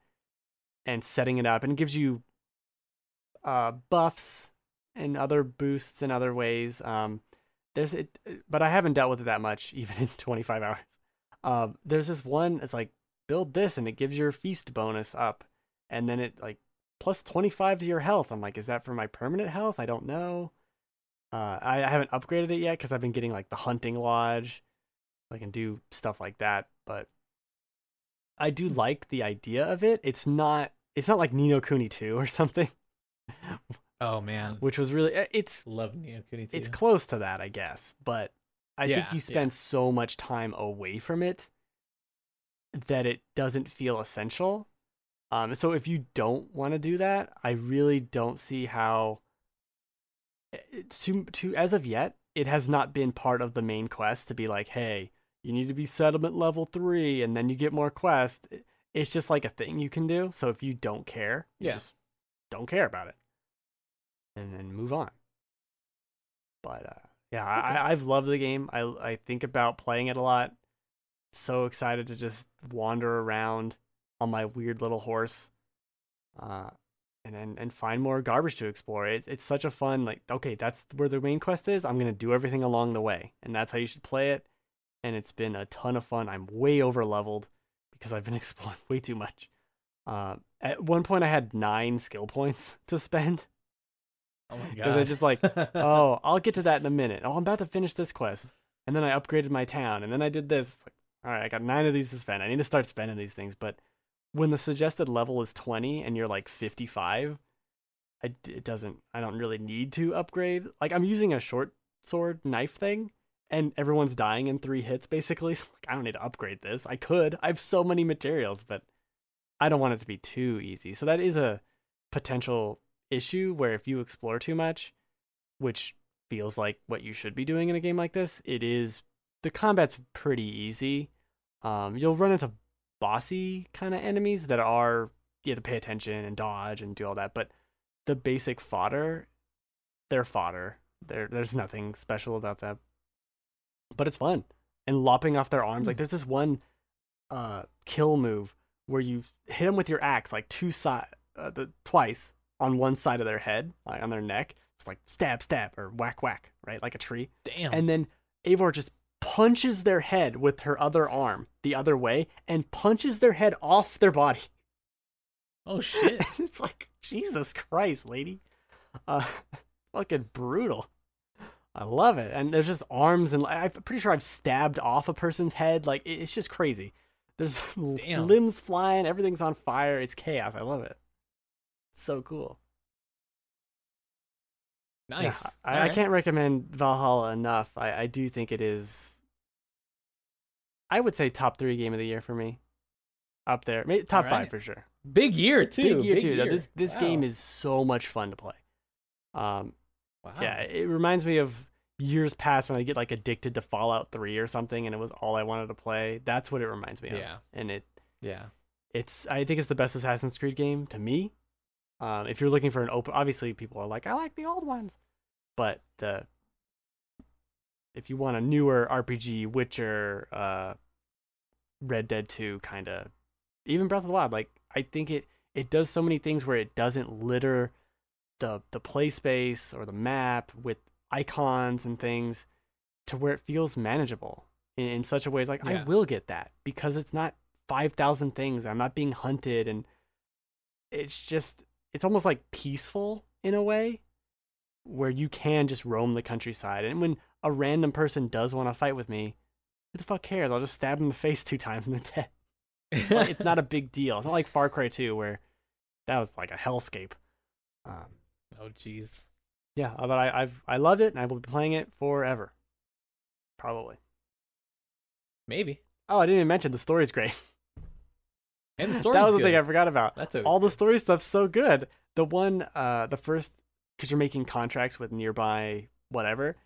and setting it up, and it gives you uh, buffs and other boosts in other ways. Um, there's it, but I haven't dealt with it that much, even in 25 hours. Um, there's this one. It's like build this, and it gives your feast bonus up, and then it like plus 25 to your health. I'm like, is that for my permanent health? I don't know. Uh, I, I haven't upgraded it yet because I've been getting like the hunting lodge. I can do stuff like that, but I do like the idea of it. It's not. It's not like Ni no Kuni 2 or something, Oh man, which was really. uh, It's love Neo Kuni too. it's close to that, I guess, but I Yeah, think you spend so much time away from it that it doesn't feel essential. Um, so if you don't want to do that, I really don't see how. To to as of yet, it has not been part of the main quest to be like, hey, you need to be settlement level three, and then you get more quest. It- It's just like a thing you can do. So if you don't care, you Yeah. just don't care about it, and then move on. But uh, yeah, Okay. I, I've loved the game. I I think about playing it a lot. So excited to just wander around on my weird little horse, uh, and and, and find more garbage to explore. It, it's such a fun like okay, that's where the main quest is. I'm gonna do everything along the way, and that's how you should play it. And it's been a ton of fun. I'm way over leveled because I've been exploring way too much. Uh, at one point, I had nine skill points to spend oh my god. because I just like oh, I'll get to that in a minute. Oh, I'm about to finish this quest. And then I upgraded my town. And then I did this. It's like, all right, I got nine of these to spend. I need to start spending these things. But when the suggested level is 20 and you're like 55, I, d- it doesn't, I don't really need to upgrade. Like, I'm using a short sword knife thing. And everyone's dying in three hits, basically. So, like, I don't need to upgrade this. I could. I have so many materials, but I don't want it to be too easy. So that is a potential issue where if you explore too much, which feels like what you should be doing in a game like this, it is the combat's pretty easy. Um, you'll run into bossy kind of enemies that are you have to pay attention and dodge and do all that, but the basic fodder, they're fodder. There, there's nothing special about that, but it's fun. And lopping off their arms, like there's this one uh, kill move where you hit them with your axe like two side, uh, the twice on one side of their head, like on their neck. It's like stab, stab, or whack, whack, right? Like a tree. Damn. And then Eivor just punches their head with her other arm the other way and punches their head off their body. oh shit. it's like, Jesus Christ, lady. Uh, fucking brutal. I love it. And there's just arms and I'm pretty sure I've stabbed off a person's head. Like it's just crazy. There's Damn. limbs flying, everything's on fire. It's chaos. I love it. It's so cool. Yeah, Nice. I, I can't recommend Valhalla enough. I, I do think it is. I would say top three game of the year for me. Up there, Maybe top five for sure. Big year too. Big year too. Year. This this Wow. game is so much fun to play. Um, Wow. yeah, it reminds me of years past when I get like addicted to Fallout Three or something, and it was all I wanted to play. That's what it reminds me of. Yeah. and it Yeah. it's I think it's the best Assassin's Creed game to me. Um, if you're looking for an open, obviously people are like, I like the old ones, but the if you want a newer RPG, Witcher, uh, Red Dead Two, kind of, even Breath of the Wild, like I think it it does so many things where it doesn't litter the the play space or the map with icons and things to where it feels manageable in, in such a way. It's like I will get that because it's not five thousand things. I'm not being hunted, and it's just it's almost like peaceful in a way where you can just roam the countryside. And when a random person does want to fight with me, who the fuck cares? I'll just stab them in the face two times and they're dead. Like, it's not a big deal. It's not like Far Cry 2 where that was like a hellscape. Um, oh jeez. yeah, uh, but I, I've I loved it and I will be playing it forever. Probably. Maybe. Oh, I didn't even mention the story's great. And the story. that was the thing I forgot about. That's all the story stuff's so good. The one, uh, the first, because you're making contracts with nearby whatever,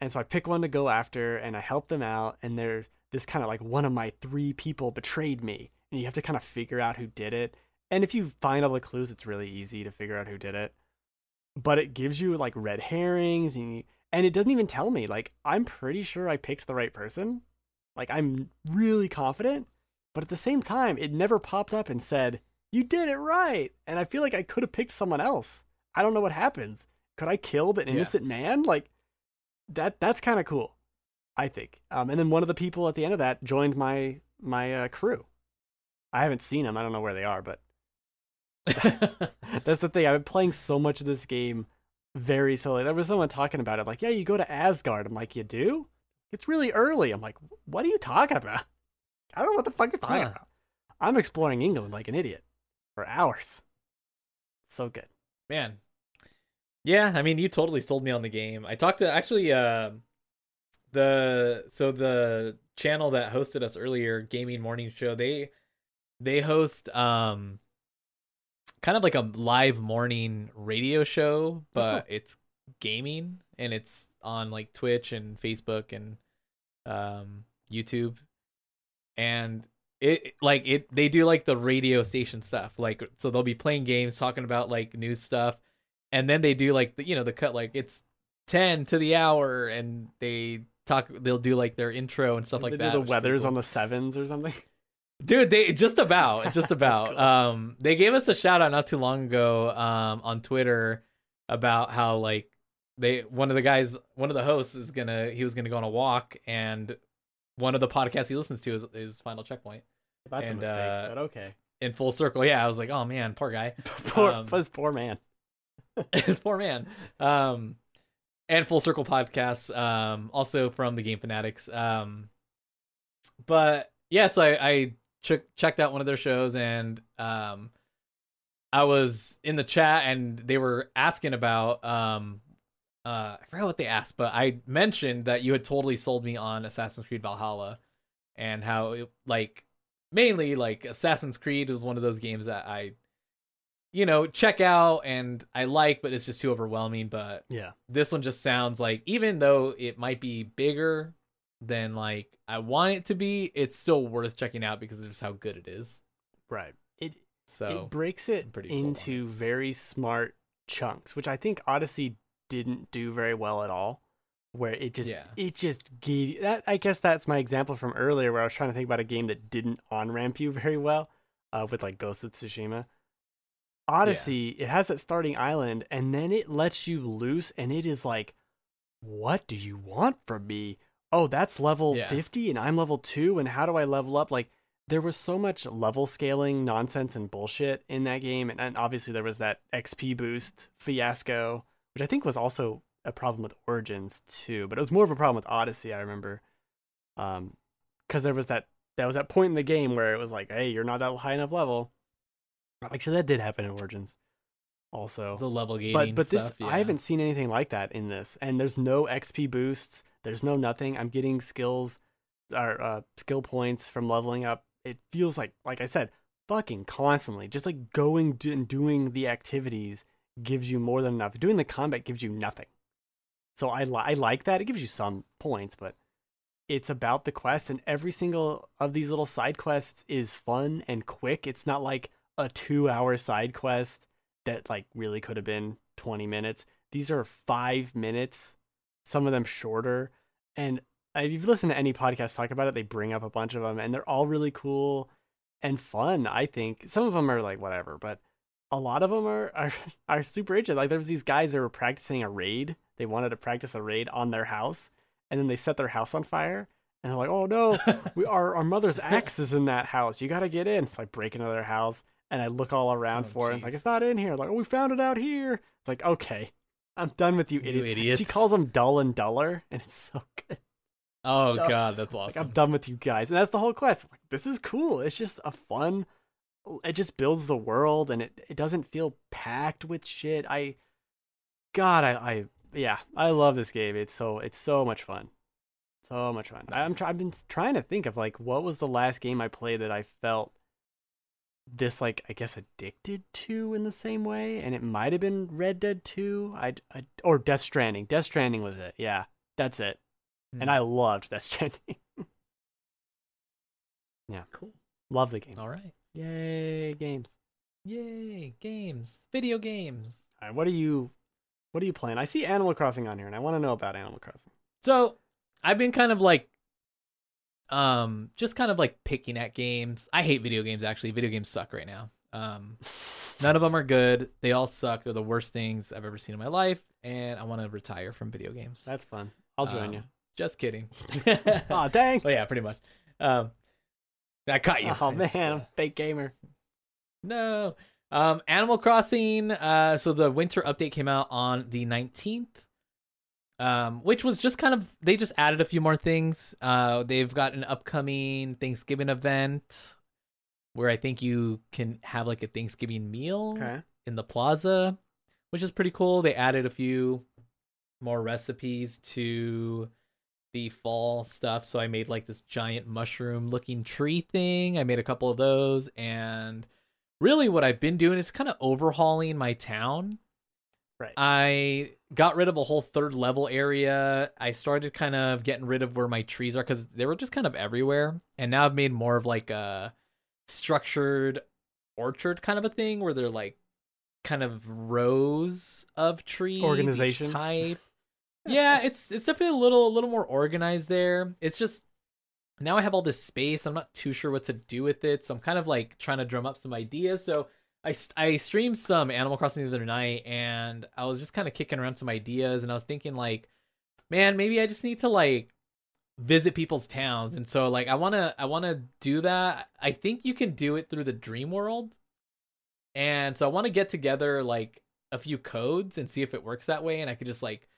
and so I pick one to go after, and I help them out, and they're this kind of like one of my three people betrayed me, and you have to kind of figure out who did it. And if you find all the clues, it's really easy to figure out who did it. But it gives you like red herrings, and you, and it doesn't even tell me. Like I'm pretty sure I picked the right person. Like I'm really confident, but at the same time, it never popped up and said, You did it right. And I feel like I could have picked someone else. I don't know what happens. Could I kill an Yeah. innocent man? Like that that's kind of cool. I think. Um, and then one of the people at the end of that joined my my uh, crew. I haven't seen them. I don't know where they are, but that's the thing. I've been playing so much of this game very slowly. There was someone talking about it, like, yeah, you go to Asgard. I'm like, you do? It's really early. I'm like, what are you talking about? I don't know what the fuck you're talking about. I'm exploring England like an idiot for hours. So good. Man. Yeah, I mean, you totally sold me on the game. I talked to actually uh, the so the channel that hosted us earlier, Gaming Morning Show. They they host um kind of like a live morning radio show, but it's gaming and it's on like Twitch and Facebook and um YouTube. And it like it they do like the radio station stuff. Like so they'll be playing games, talking about like news stuff, and then they do like the you know the cut like it's 10 to the hour and they talk they'll do like their intro and stuff like They that. Do the which is pretty weathers cool. on the sevens or something. Dude, they just about, just about. cool. Um, they gave us a shout out not too long ago, um, on Twitter about how like they one of the guys, one of the hosts is gonna he was gonna go on a walk, and one of the podcasts he listens to is is Final Checkpoint That's And, a mistake, uh, but okay. in full circle. Yeah, I was like, oh man, poor guy, poor, um, this poor man. this poor man. Um, and Full Circle podcast, um, also from the Game Fanatics. Um, but yeah, so I, I ch- checked out one of their shows and um, I was in the chat and they were asking about um, uh, I forgot what they asked, but I mentioned that you had totally sold me on Assassin's Creed Valhalla and how it, like mainly like Assassin's Creed was one of those games that I you know check out and I like, but it's just too overwhelming. But Yeah. this one just sounds like even though it might be bigger than like I want it to be, it's still worth checking out because of just how good it is. Right. It So it breaks it I'm pretty sold on into very smart chunks, which I think Odyssey didn't do very well at all. Where it just Yeah. it just gave you that. I guess that's my example from earlier, where I was trying to think about a game that didn't on ramp you very well, uh, with like Ghost of Tsushima. Odyssey, it has that starting island, and then it lets you loose, and it is like, what do you want from me? Oh, that's level Yeah. 50, and I'm level 2, and how do I level up? Like, there was so much level scaling nonsense and bullshit in that game, and, and obviously there was that XP boost fiasco, which I think was also a problem with Origins too, but it was more of a problem with Odyssey, I remember. Um, because there was that that was that point in the game where it was like, hey, you're not that high enough level. Actually, that did happen in Origins, also. The level gating. But but this yeah. I haven't seen anything like that in this, and there's no XP boosts. There's no nothing. I'm getting skills, or uh, skill points from leveling up. It feels like, like I said, fucking constantly. Just like going do- and doing the activities gives you more than enough. Doing the combat gives you nothing. So I li- I like that. It gives you some points, but it's about the quest, and every single of these little side quests is fun and quick. It's not like a two-hour side quest that like really could have been 20 minutes. These are five minutes, some of them shorter. And if you've listened to any podcast talk about it, they bring up a bunch of them, and they're all really cool and fun. I think some of them are like whatever, but a lot of them are are, are super interesting. Like there was these guys that were practicing a raid. They wanted to practice a raid on their house, and then they set their house on fire. And they're like, "Oh no, we our our mother's axe is in that house. You got to get in." So I break into their house, and I look all around Oh, for it. and It's like it's not in here. Like, oh, we found it out here. It's like, okay, I'm done with you, You idiots. idiots. She calls them dull and duller, and it's so good. Oh god, that's Like, awesome. I'm done with you guys, and that's the whole quest. Like, this is cool. It's just a fun. It just builds the world, and it it doesn't feel packed with shit. I, God, I I yeah, I love this game. It's so it's so much fun, so much fun. I'm try, I've been trying to think of like what was the last game I played that I felt this like I guess addicted to in the same way, and it might have been Red Dead Two. I, I or Death Stranding. Death Stranding was it. Yeah, that's it. And Hmm. I loved Death Stranding. yeah, cool. love the game. All right. Yay, games. Yay, games. Video games. All right, what are you what are you playing? I see Animal Crossing on here and I want to know about Animal Crossing. So, I've been kind of like um just kind of like picking at games. I hate video games actually. Video games suck right now. Um none of them are good. They all suck. They're the worst things I've ever seen in my life and I want to retire from video games. That's fun. I'll join you. Um, Just kidding. Oh, dang. Oh yeah, pretty much. Um, I caught you. Oh man, I'm a fake gamer. no. Um, Animal Crossing. Uh, so the winter update came out on the 19th. Um, which was just kind of they just added a few more things. Uh, they've got an upcoming Thanksgiving event where I think you can have like a Thanksgiving meal Okay. in the plaza, which is pretty cool. They added a few more recipes to the fall stuff. So I made like this giant mushroom looking tree thing. I made a couple of those. And really, what I've been doing is kind of overhauling my town. Right. I got rid of a whole third level area. I started kind of getting rid of where my trees are because they were just kind of everywhere. And now I've made more of like a structured orchard kind of a thing where they're like kind of rows of trees Organization. type yeah it's it's definitely a little a little more organized there it's just now i have all this space i'm not too sure what to do with it so i'm kind of like trying to drum up some ideas so i i streamed some animal crossing the other night and i was just kind of kicking around some ideas and i was thinking like man maybe i just need to like visit people's towns and so like i want to i want to do that i think you can do it through the dream world and so i want to get together like a few codes and see if it works that way and i could just like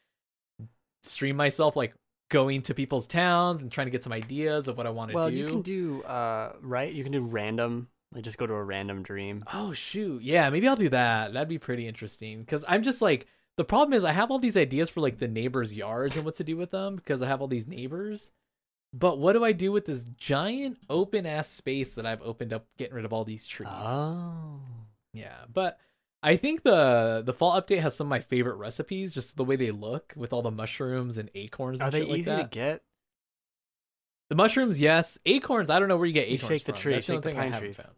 stream myself like going to people's towns and trying to get some ideas of what i want to Well, do you can do uh right. You can do random. Like just go to a random dream. Oh shoot. Yeah, maybe I'll do that. That'd be pretty interesting cuz I'm just like the problem is I have all these ideas for like the neighbors' yards and what to do with them because I have all these neighbors. But what do I do with this giant open ass space that I've opened up getting rid of all these trees? Oh. Yeah, but I think the the fall update has some of my favorite recipes just the way they look with all the mushrooms and acorns and Are they like easy that. to get? The mushrooms, yes. Acorns, I don't know where you get You acorns shake the from. tree, That's shake the the only thing I pine trees. found.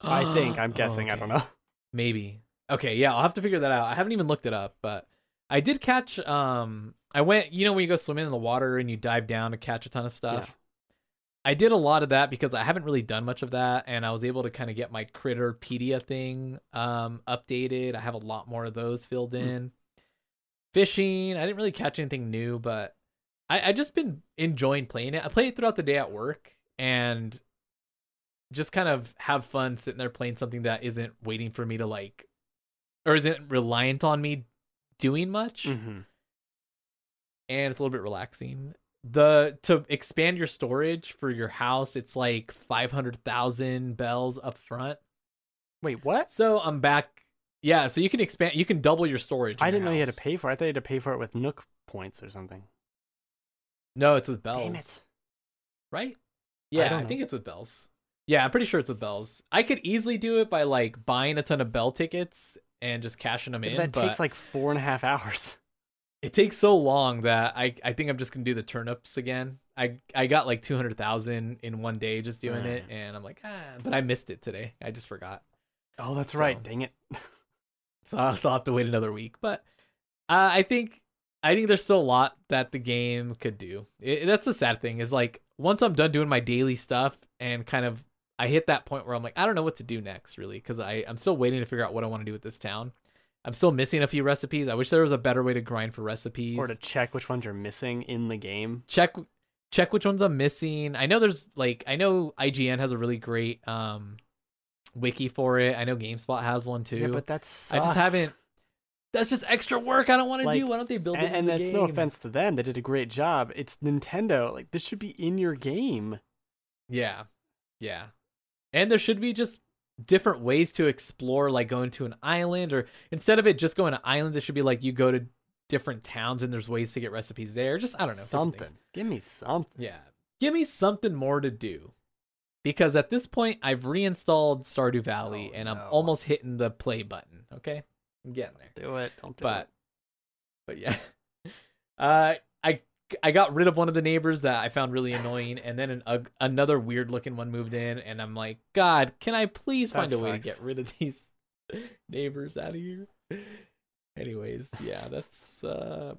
I think. I'm Oh, guessing. I don't know. Maybe. Okay, yeah, I'll have to figure that out. I haven't even looked it up, but I did catch um I went, you know when you go swimming in the water and you dive down to catch a ton of stuff. I did a lot of that because I haven't really done much of that, and I was able to kind of get my Critterpedia thing um, updated. I have a lot more of those filled Hmm. in. Fishing, I didn't really catch anything new, but I I just been enjoying playing it. I play it throughout the day at work, and just kind of have fun sitting there playing something that isn't waiting for me to like, or isn't reliant on me doing much Mm-hmm. and it's a little bit relaxing. The to expand your storage for your house, it's like five hundred thousand bells up front. Wait, what? So I'm back. Yeah, so you can expand. You can double your storage. I didn't know you had to pay for it. I thought you had to pay for it with Nook points or something. No, it's with bells. Damn it. Right? Yeah, I, don't think it's with bells. Yeah, I'm pretty sure it's with bells. I could easily do it by like buying a ton of bell tickets and just cashing them in. that takes like four and a half hours. it takes so long that I I think I'm just gonna do the turnips again. I I got like two hundred thousand in one day just doing it, Mm. and I'm like ah, but I missed it today. I just forgot, Oh, that's So- right. Dang it. so I'll still have to wait another week. But uh, I think I think there's still a lot that the game could do. It, that's the sad thing is like once I'm done doing my daily stuff and kind of I hit that point where I'm like I don't know what to do next really because I I'm still waiting to figure out what I want to do with this town. I'm still missing a few recipes. I wish there was a better way to grind for recipes. Or to check which ones you're missing in the game. check check which ones I'm missing. I know there's like I know IGN has a really great um wiki for it. I know GameSpot has one too. Yeah, but that's I just haven't. That's just extra work I don't want to Like, do. Why don't they build it? And, and that's no offense to them. They did a great job. It's Nintendo. Like this should be in your game. Yeah, yeah, and there should be just different ways to explore, like going to an island, or instead of it just going to islands, it should be like you go to different towns and there's ways to get recipes there. Just I don't know something. Give me something. Yeah. Give me something more to do. Because at this point, I've reinstalled Stardew Valley Oh, and I'm no. almost hitting the play button. Okay? I'm getting there. Do it. Don't do But, it. but yeah. Uh, I I got rid of one of the neighbors that I found really annoying, and then an, another weird looking one moved in, and I'm like, God, can I please That find a way to get rid of these neighbors out of here? Anyways, yeah, that's uh,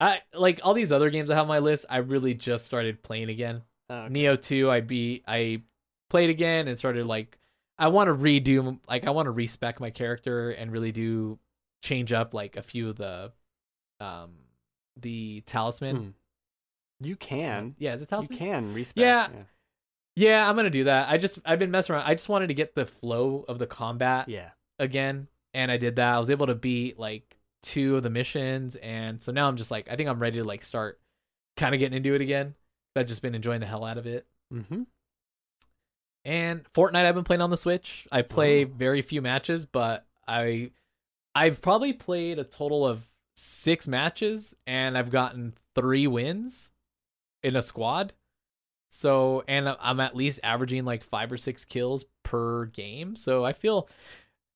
I like all these other games I have on my list. I really just started playing again. Oh, okay. Nioh 2 I beat I played again and started like I want to redo like I want to respec my character and really do change up like a few of the um the talisman. Hmm. You can. Yeah, is it You talisman? can respec. Yeah. Yeah, I'm going to do that. I just I've been messing around. I just wanted to get the flow of the combat Yeah. again and I did that. I was able to beat like two of the missions and so now I'm just like I think I'm ready to like start kind of getting into it again. I've just been enjoying the hell out of it. Mm-hmm. And Fortnite I've been playing on the Switch. I play Oh. very few matches, but I I've probably played a total of 6 matches and I've gotten 3 wins in a squad. So, and I'm at least averaging like 5 or 6 kills per game. So, I feel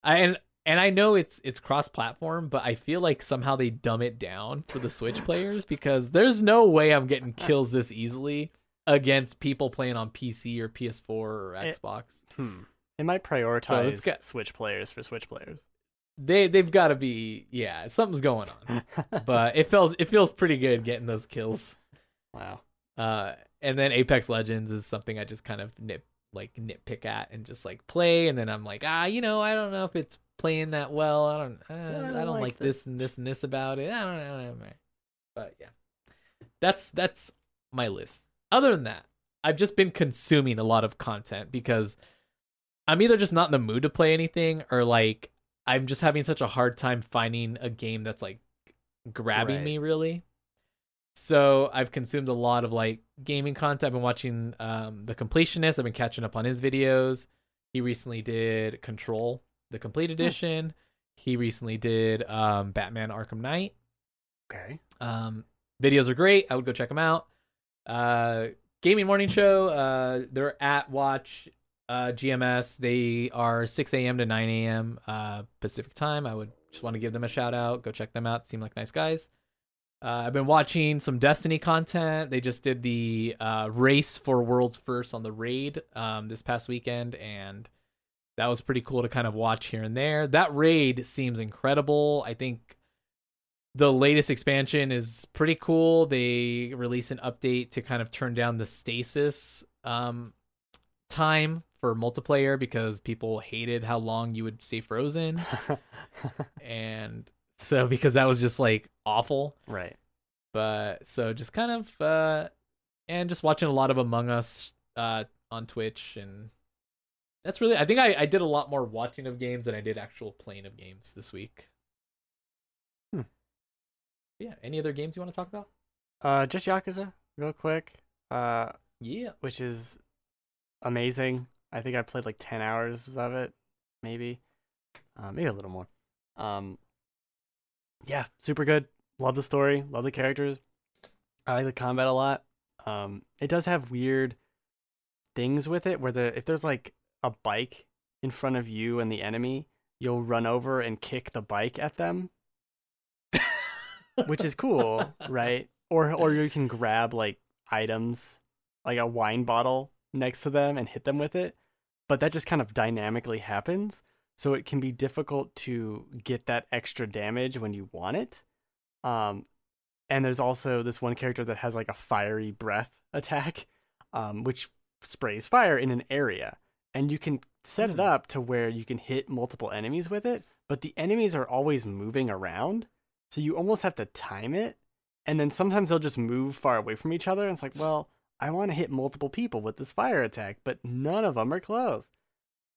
I and and I know it's it's cross-platform, but I feel like somehow they dumb it down for the Switch players because there's no way I'm getting kills this easily against people playing on PC or PS4 or It- Xbox. Hmm. They might prioritize got- Switch players for Switch players. They they've got to be yeah, something's going on. But it feels it feels pretty good getting those kills. wow. Uh, and then Apex Legends is something I just kind of nip like nitpick at and just like play, and then I'm like, ah, you know, I don't know if it's playing that well. I don't, uh, I don't don't, like like, this. and this and this about it. I don't know, I don't know. But yeah, that's that's my list. Other than that, I've just been consuming a lot of content because I'm either just not in the mood to play anything, or like I'm just having such a hard time finding a game that's like grabbing Right. me really. So I've consumed a lot of like gaming content. I've been watching um the completionist. I've been catching up on his videos. He recently did Control, the complete edition. He recently did um Batman Arkham Knight. Okay. Um videos are great. I would go check them out. Uh Gaming Morning Show, uh they're at Watch uh GMS. They are 6 a.m. to 9 a.m. uh Pacific time. I would just want to give them a shout out. Go check them out. Seem like nice guys. Uh, I've been watching some Destiny content. They just did the uh, race for world's first on the raid um, this past weekend, and that was pretty cool to kind of watch here and there. That raid seems incredible. I think the latest expansion is pretty cool. They release an update to kind of turn down the stasis um time for multiplayer because people hated how long you would stay frozen and so because that was just like awful right. but so just kind of uh and just watching a lot of among us uh on twitch and that's really i think i i did a lot more watching of games than i did actual playing of games this week Hmm. yeah any other games you want to talk about Uh, just Yakuza, real quick. Uh, yeah which is amazing. I think I played like ten hours of it, maybe, uh, maybe a little more. Um, yeah, super good. Love the story. Love the characters. I like the combat a lot. Um, it does have weird things with it where the if there's like a bike in front of you and the enemy, you'll run over and kick the bike at them, which is cool, right? Or or you can grab like items, like a wine bottle next to them and hit them with it. But that just kind of dynamically happens, so it can be difficult to get that extra damage when you want it. Um and there's also this one character that has like a fiery breath attack, um, which sprays fire in an area. And you can set it Hmm. up to where you can hit multiple enemies with it, but the enemies are always moving around. So you almost have to time it. And then sometimes they'll just move far away from each other. And it's like, well, I want to hit multiple people with this fire attack, but none of them are close.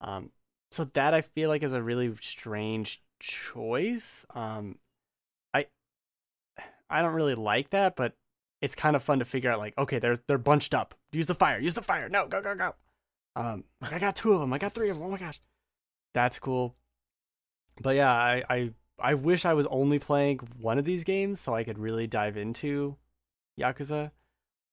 Um, so that I feel like is a really strange choice. Um, I I don't really like that, but it's kind of fun to figure out. Like, okay, they're they're bunched up. Use the fire. Use the fire. No, go go go. Um, I got two of them. I got three of them. Oh my gosh, that's cool. But yeah, I I I wish I was only playing one of these games so I could really dive into Yakuza.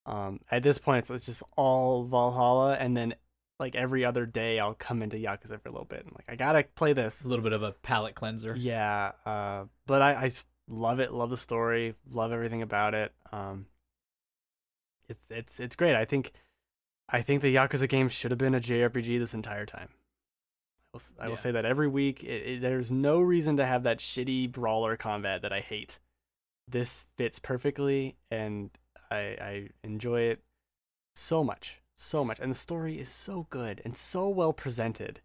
Um, at this point, it's, it's just all Valhalla, and then like every other day, I'll come into Yakuza for a little bit. and like, I gotta play this. A little bit of a palate cleanser. Yeah, uh, but I, I love it. Love the story. Love everything about it. Um, it's it's it's great. I think I think the Yakuza game should have been a JRPG this entire time. I will, I will Yeah. say that every week. It, it, there's no reason to have that shitty brawler combat that I hate. This fits perfectly, and I I enjoy it so much, so much, and the story is so good and so well presented.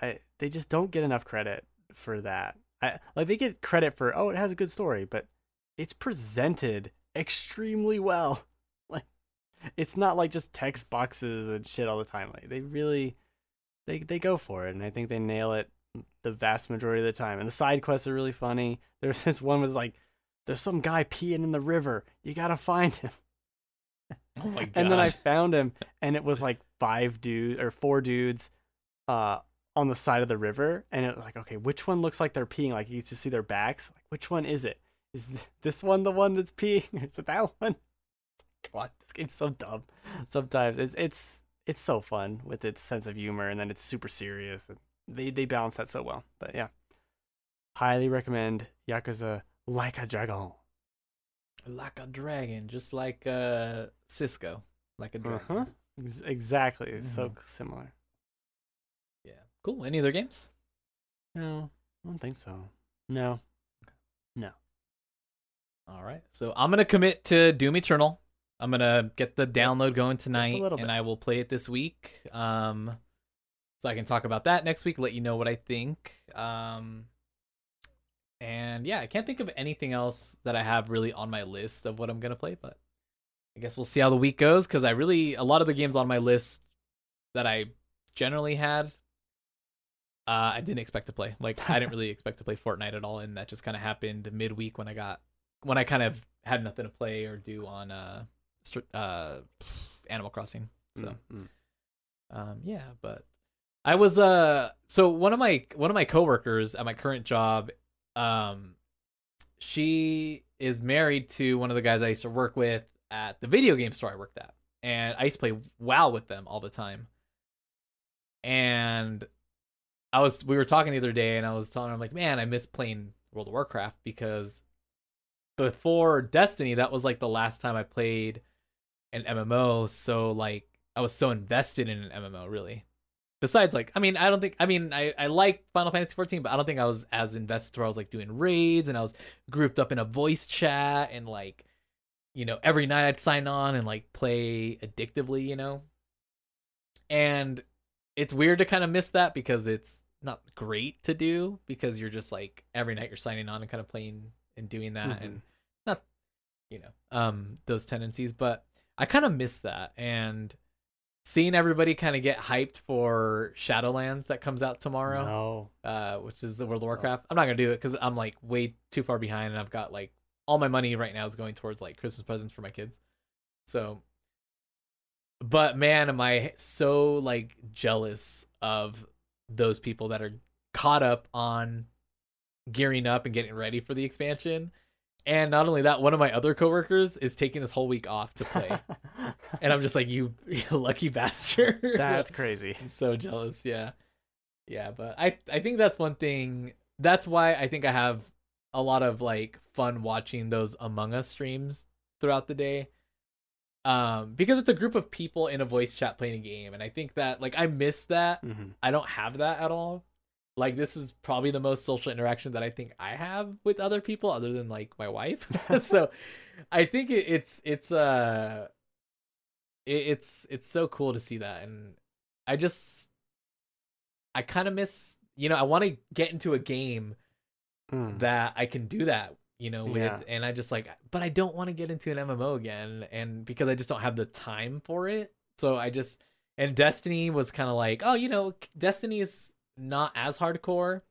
I they just don't get enough credit for that. I like they get credit for oh it has a good story, but it's presented extremely well. Like it's not like just text boxes and shit all the time. Like they really they they go for it and I think they nail it the vast majority of the time. And the side quests are really funny. There's this one was like there's some guy peeing in the river. You got to find him. Oh my god. And then I found him, and it was like five dudes or four dudes, uh, on the side of the river, and it was like, okay, which one looks like they're peeing? Like you just see their backs. Like which one is it? Is this one the one that's peeing, or is it that one? God, this game's so dumb. Sometimes it's it's it's so fun with its sense of humor, and then it's super serious. and They they balance that so well. But yeah, highly recommend Yakuza Like a Dragon. Like a dragon, just like uh Cisco, like a dragon. Uh-huh. Ex- Exactly, it's so similar. Yeah. Cool. Any other games? No, I don't think so. No. No. All right. So I'm gonna commit to Doom Eternal. I'm gonna get the download going tonight, and. I will play it this week. Um, so I can talk about that next week. Let you know what I think. Um, and yeah, I can't think of anything else that I have really on my list of what I'm gonna play, but I guess we'll see how the week goes. Because I really a lot of the games on my list that I generally had. Uh, I didn't expect to play. Like I didn't really expect to play Fortnite at all, and that just kind of happened midweek when I got when I kind of had nothing to play or do on uh, uh Animal Crossing. So Mm, um yeah, but I was uh so one of my one of my coworkers at my current job um she is married to one of the guys I used to work with at the video game store I worked at. And I used to play WoW with them all the time. And I was we were talking the other day and I was telling her I'm like, "Man, I miss playing World of Warcraft because before Destiny, that was like the last time I played an MMO, so like I was so invested in an MMO really. Besides like I mean, I don't think I mean I I like Final Fantasy 14, but I don't think I was as invested where I was like doing raids and I was grouped up in a voice chat and like you know, every night I'd sign on and like play addictively, you know. and it's weird to kind of miss that because it's not great to do because you're just like every night you're signing on and kind of playing and doing that Mhm. and not you know um those tendencies but i kind of miss that and seeing everybody kind of get hyped for shadowlands that comes out tomorrow No. uh, which is the World of Warcraft. I'm not gonna do it because I'm like way too far behind, and I've got like all my money right now is going towards like Christmas presents for my kids. So, but man, am I so like jealous of those people that are caught up on gearing up and getting ready for the expansion. And not only that, one of my other coworkers is taking this whole week off to play, and I'm just like, you, you lucky bastard. That's crazy. I'm so jealous. Yeah, yeah. But I I think that's one thing. That's why I think I have a lot of like fun watching those Among Us streams throughout the day. Um, because it's a group of people in a voice chat playing a game, and I think that like I miss that. hmm I don't have that at all. Like this is probably the most social interaction that I think I have with other people, other than like my wife. so, I think it, it's it's uh, it, it's it's so cool to see that, and I just I kind of miss. You know, I want to get into a game Mm. that I can do that. You know, with Yeah. and I just like, but I don't want to get into an MMO again, and because I just don't have the time for it. So I just and Destiny was kind of like, oh, you know, Destiny is not as hardcore.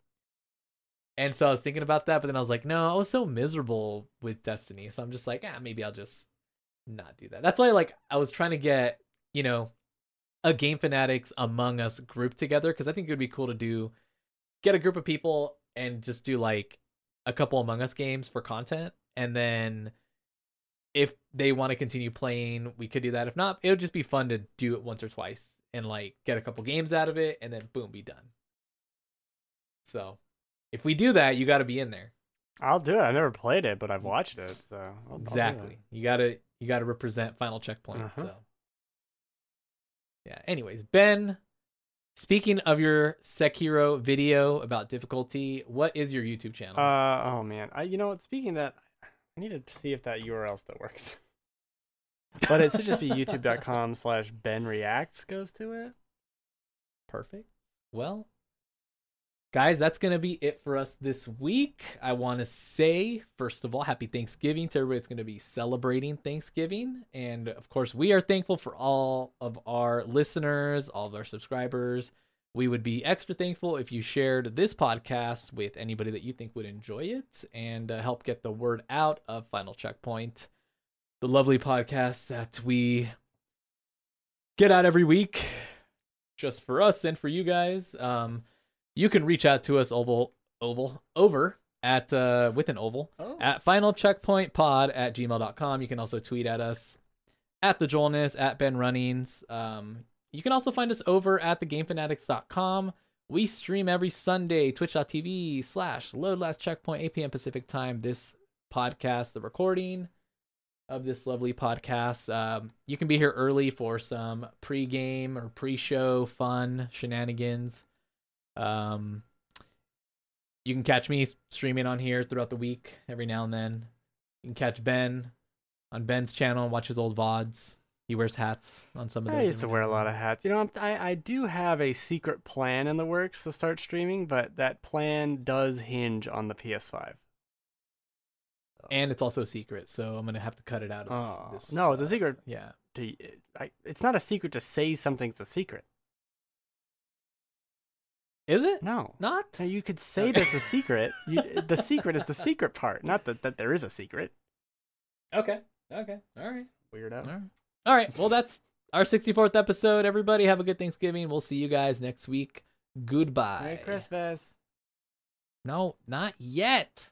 And so I was thinking about that, but then I was like, no, I was so miserable with Destiny. So I'm just like, ah, maybe I'll just not do that. That's why like I was trying to get, you know, a Game Fanatics Among Us group together because I think it would be cool to do get a group of people and just do like a couple Among Us games for content. And then if they want to continue playing, we could do that. If not, it would just be fun to do it once or twice and like get a couple games out of it and then boom, be done. So if we do that, you got to be in there. I'll do it. I've never played it, but I've watched it. So I'll- I'll exactly. You got to you got to represent Final Checkpoint. Uh-huh. So yeah. Anyways, Ben, speaking of your Sekiro video about difficulty, what is your YouTube channel? Uh oh man. I you know what? Speaking of that, I need to see if that URL still works. but it should just be youtube.com slash Ben Reacts goes to it. Perfect. Well, guys, that's going to be it for us this week. I want to say, first of all, happy Thanksgiving to everybody that's going to be celebrating Thanksgiving. And of course, we are thankful for all of our listeners, all of our subscribers. We would be extra thankful if you shared this podcast with anybody that you think would enjoy it and uh, help get the word out of Final Checkpoint, the lovely podcast that we get out every week just for us and for you guys. Um, you can reach out to us oval oval over at uh with an oval Oh. at final checkpoint pod at gmail.com. You can also tweet at us at the Joelness, at Ben Runnings. Um, you can also find us over at thegamefanatics.com. We stream every Sunday, twitch.tv slash load last checkpoint, 8 p.m. Pacific time. This podcast, the recording of this lovely podcast. Um, you can be here early for some pre-game or pre-show fun shenanigans. Um, you can catch me streaming on here throughout the week every now and then. You can catch Ben on Ben's channel and watch his old VODs. He wears hats on some of those. I used to wear a lot of hats. You know, I'm, I I do have a secret plan in the works to start streaming, but that plan does hinge on the PS5. And it's also secret, so I'm gonna have to cut it out. Of Oh this, no, it's uh, a secret. Yeah. To, I, it's not a secret to say something's a secret. Is it No, not? Now, you could say Okay. there's a secret. You, the secret is the secret part, not that that there is a secret. Okay. Okay. All right. Weirdo. All right. All right. Well, that's our 64th episode. Everybody have a good Thanksgiving. We'll see you guys next week. Goodbye. Merry Christmas. No, not yet.